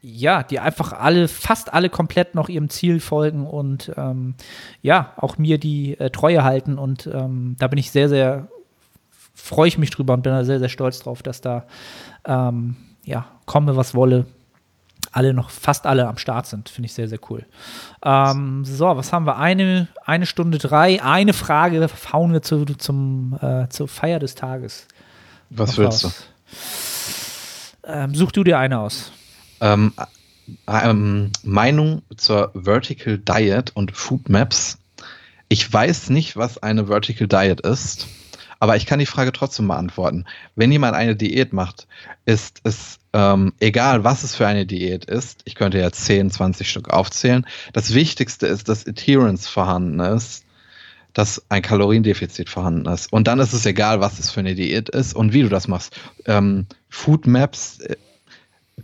ja, die einfach alle, fast alle komplett noch ihrem Ziel folgen und ähm, ja, auch mir die äh, Treue halten. Und ähm, da bin ich sehr, sehr, freue ich mich drüber und bin da sehr, sehr stolz drauf, dass da, ähm, ja, komme, was wolle, alle noch, fast alle am Start sind. Finde ich sehr, sehr cool. Ähm, so, was haben wir? Eine, eine Stunde drei. Eine Frage hauen wir zu, zum, äh, zur Feier des Tages. Was willst du? Ähm, such du dir eine aus. Ähm, ähm, Meinung zur Vertical Diet und Food Maps. Ich weiß nicht, was eine Vertical Diet ist, aber ich kann die Frage trotzdem beantworten. Wenn jemand eine Diät macht, ist es ähm, egal, was es für eine Diät ist. Ich könnte ja 10, 20 Stück aufzählen. Das Wichtigste ist, dass Adherence vorhanden ist dass ein Kaloriendefizit vorhanden ist. Und dann ist es egal, was es für eine Diät ist und wie du das machst. Ähm, Food Maps äh,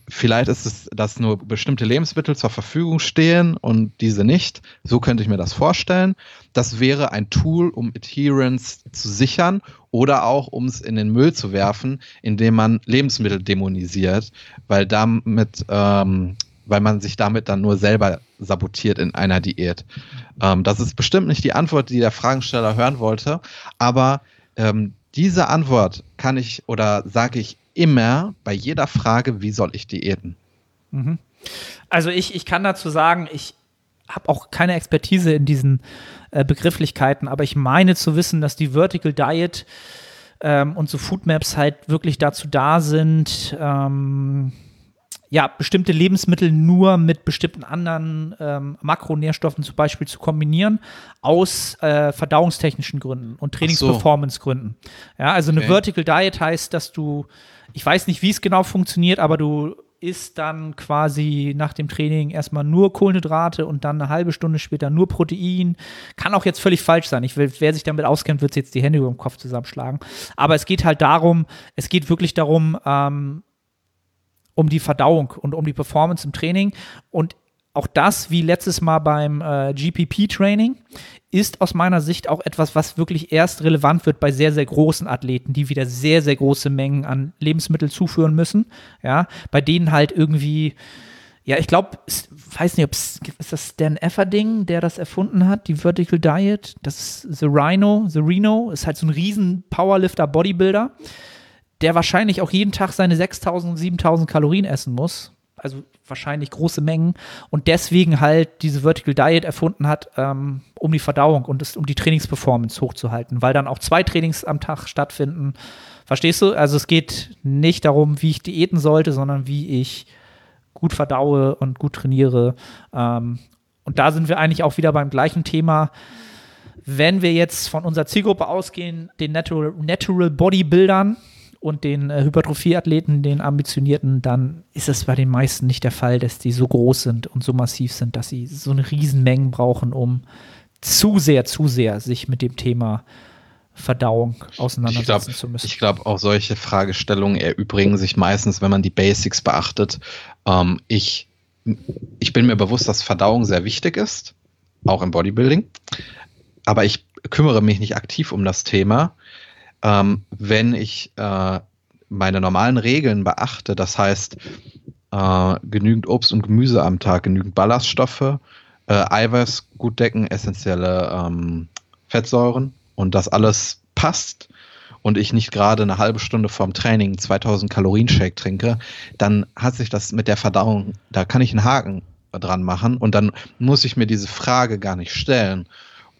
Vielleicht ist es, dass nur bestimmte Lebensmittel zur Verfügung stehen und diese nicht. So könnte ich mir das vorstellen. Das wäre ein Tool, um Adherence zu sichern oder auch, um es in den Müll zu werfen, indem man Lebensmittel dämonisiert, weil damit, ähm, weil man sich damit dann nur selber sabotiert in einer Diät. Ähm, das ist bestimmt nicht die Antwort, die der Fragensteller hören wollte, aber ähm, diese Antwort kann ich oder sage ich immer bei jeder Frage, wie soll ich diäten? Mhm. Also ich, ich kann dazu sagen, ich habe auch keine Expertise in diesen äh, Begrifflichkeiten, aber ich meine zu wissen, dass die Vertical Diet ähm, und so Foodmaps halt wirklich dazu da sind, ähm, ja, bestimmte Lebensmittel nur mit bestimmten anderen ähm, Makronährstoffen zum Beispiel zu kombinieren, aus äh, verdauungstechnischen Gründen und Trainingsperformance-Gründen. Ja, also eine okay. Vertical Diet heißt, dass du, ich weiß nicht, wie es genau funktioniert, aber du isst dann quasi nach dem Training erstmal nur Kohlenhydrate und dann eine halbe Stunde später nur Protein. Kann auch jetzt völlig falsch sein. Ich will, wer sich damit auskennt, wird jetzt die Hände über den Kopf zusammenschlagen. Aber es geht halt darum, es geht wirklich darum, ähm, um die Verdauung und um die Performance im Training. Und auch das, wie letztes Mal beim äh, GPP-Training, ist aus meiner Sicht auch etwas, was wirklich erst relevant wird bei sehr, sehr großen Athleten, die wieder sehr, sehr große Mengen an Lebensmitteln zuführen müssen. Ja, bei denen halt irgendwie, ja, ich glaube, weiß nicht, ob es ist das Stan Efferding, der das erfunden hat, die Vertical Diet. Das ist The Rhino, The Reno, ist halt so ein riesen Powerlifter, Bodybuilder der wahrscheinlich auch jeden Tag seine 6000, 7000 Kalorien essen muss. Also wahrscheinlich große Mengen und deswegen halt diese Vertical Diet erfunden hat, ähm, um die Verdauung und das, um die Trainingsperformance hochzuhalten, weil dann auch zwei Trainings am Tag stattfinden. Verstehst du? Also es geht nicht darum, wie ich diäten sollte, sondern wie ich gut verdaue und gut trainiere. Ähm, und da sind wir eigentlich auch wieder beim gleichen Thema. Wenn wir jetzt von unserer Zielgruppe ausgehen, den Natural, Natural Bodybuildern, und den äh, Hypertrophie-Athleten, den ambitionierten, dann ist es bei den meisten nicht der Fall, dass die so groß sind und so massiv sind, dass sie so eine Riesenmengen brauchen, um zu sehr, zu sehr sich mit dem Thema Verdauung auseinandersetzen glaub, zu müssen. Ich glaube, auch solche Fragestellungen erübrigen sich meistens, wenn man die Basics beachtet. Ähm, ich, ich bin mir bewusst, dass Verdauung sehr wichtig ist, auch im Bodybuilding. Aber ich kümmere mich nicht aktiv um das Thema ähm, wenn ich äh, meine normalen Regeln beachte, das heißt äh, genügend Obst und Gemüse am Tag, genügend Ballaststoffe, äh, Eiweiß gut decken, essentielle ähm, Fettsäuren und das alles passt und ich nicht gerade eine halbe Stunde vorm Training 2000 Kalorien Shake trinke, dann hat sich das mit der Verdauung, da kann ich einen Haken dran machen und dann muss ich mir diese Frage gar nicht stellen.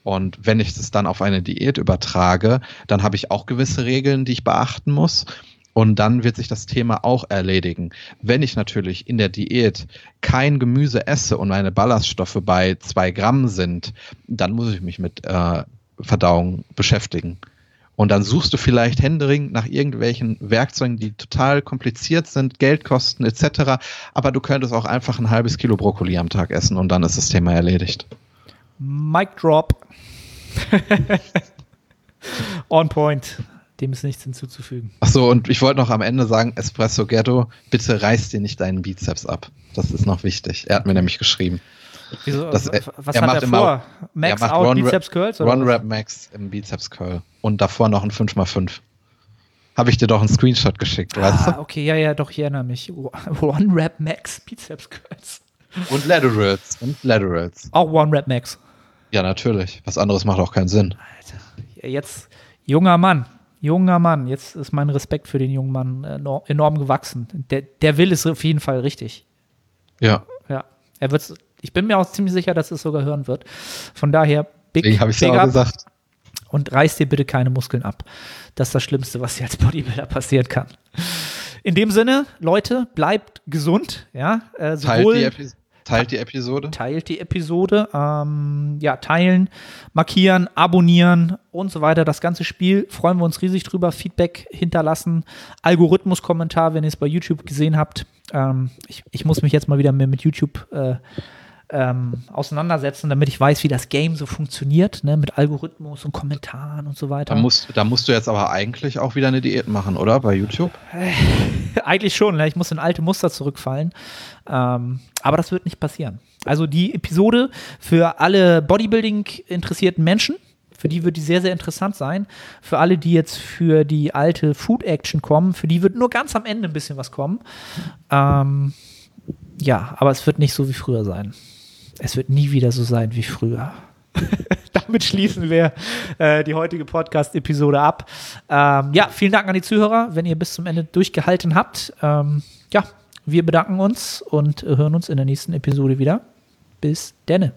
Und wenn ich das dann auf eine Diät übertrage, dann habe ich auch gewisse Regeln, die ich beachten muss. Und dann wird sich das Thema auch erledigen. Wenn ich natürlich in der Diät kein Gemüse esse und meine Ballaststoffe bei zwei Gramm sind, dann muss ich mich mit äh, Verdauung beschäftigen. Und dann suchst du vielleicht händeringend nach irgendwelchen Werkzeugen, die total kompliziert sind, Geld kosten etc. Aber du könntest auch einfach ein halbes Kilo Brokkoli am Tag essen und dann ist das Thema erledigt. Mic drop. [LAUGHS] On point. Dem ist nichts hinzuzufügen. Achso, und ich wollte noch am Ende sagen, Espresso Ghetto, bitte reiß dir nicht deinen Bizeps ab. Das ist noch wichtig. Er hat mir nämlich geschrieben. Wieso, das, er, was er hat macht er vor? Max out Ron Bizeps Curls? Oder Run Rap Max im Bizeps Curl. Und davor noch ein 5x5. Habe ich dir doch einen Screenshot geschickt, weißt Ah, du? okay, ja, ja, doch, ich erinnere mich. One Rap Max Bizeps Curls. Und Laterals. Und Laterals. Auch One Rap Max. Ja, natürlich. Was anderes macht auch keinen Sinn. Ja, Jetzt, junger Mann, junger Mann, jetzt ist mein Respekt für den jungen Mann äh, enorm, enorm gewachsen. Der, der will es auf jeden Fall richtig. Ja. Ja, er wird's, ich bin mir auch ziemlich sicher, dass es sogar hören wird. Von daher, big, Deswegen habe ich big ja gesagt. und reiß dir bitte keine Muskeln ab. Das ist das Schlimmste, was dir als Bodybuilder passieren kann. In dem Sinne, Leute, bleibt gesund. Ja, äh, sowohl teilt die Episode. teilt die Episode, ähm, ja, teilen, markieren, abonnieren und so weiter. Das ganze Spiel freuen wir uns riesig drüber. Feedback hinterlassen, Algorithmus-Kommentar, wenn ihr es bei YouTube gesehen habt. Ähm, ich, ich muss mich jetzt mal wieder mehr mit YouTube äh, ähm, auseinandersetzen, damit ich weiß, wie das Game so funktioniert, ne, mit Algorithmus und Kommentaren und so weiter. Da musst, da musst du jetzt aber eigentlich auch wieder eine Diät machen, oder? Bei YouTube? [LAUGHS] Eigentlich schon, ne? ich muss in alte Muster zurückfallen. Ähm, aber das wird nicht passieren. Also die Episode für alle Bodybuilding-interessierten Menschen, für die wird die sehr, sehr interessant sein. Für alle, die jetzt für die alte Food-Action kommen, für die wird nur ganz am Ende ein bisschen was kommen. Ähm, ja, aber es wird nicht so wie früher sein. Es wird nie wieder so sein wie früher. [LAUGHS] Damit schließen wir äh, die heutige Podcast-Episode ab. Ähm, ja, vielen Dank an die Zuhörer, wenn ihr bis zum Ende durchgehalten habt. Ähm, ja, wir bedanken uns und hören uns in der nächsten Episode wieder. Bis denne.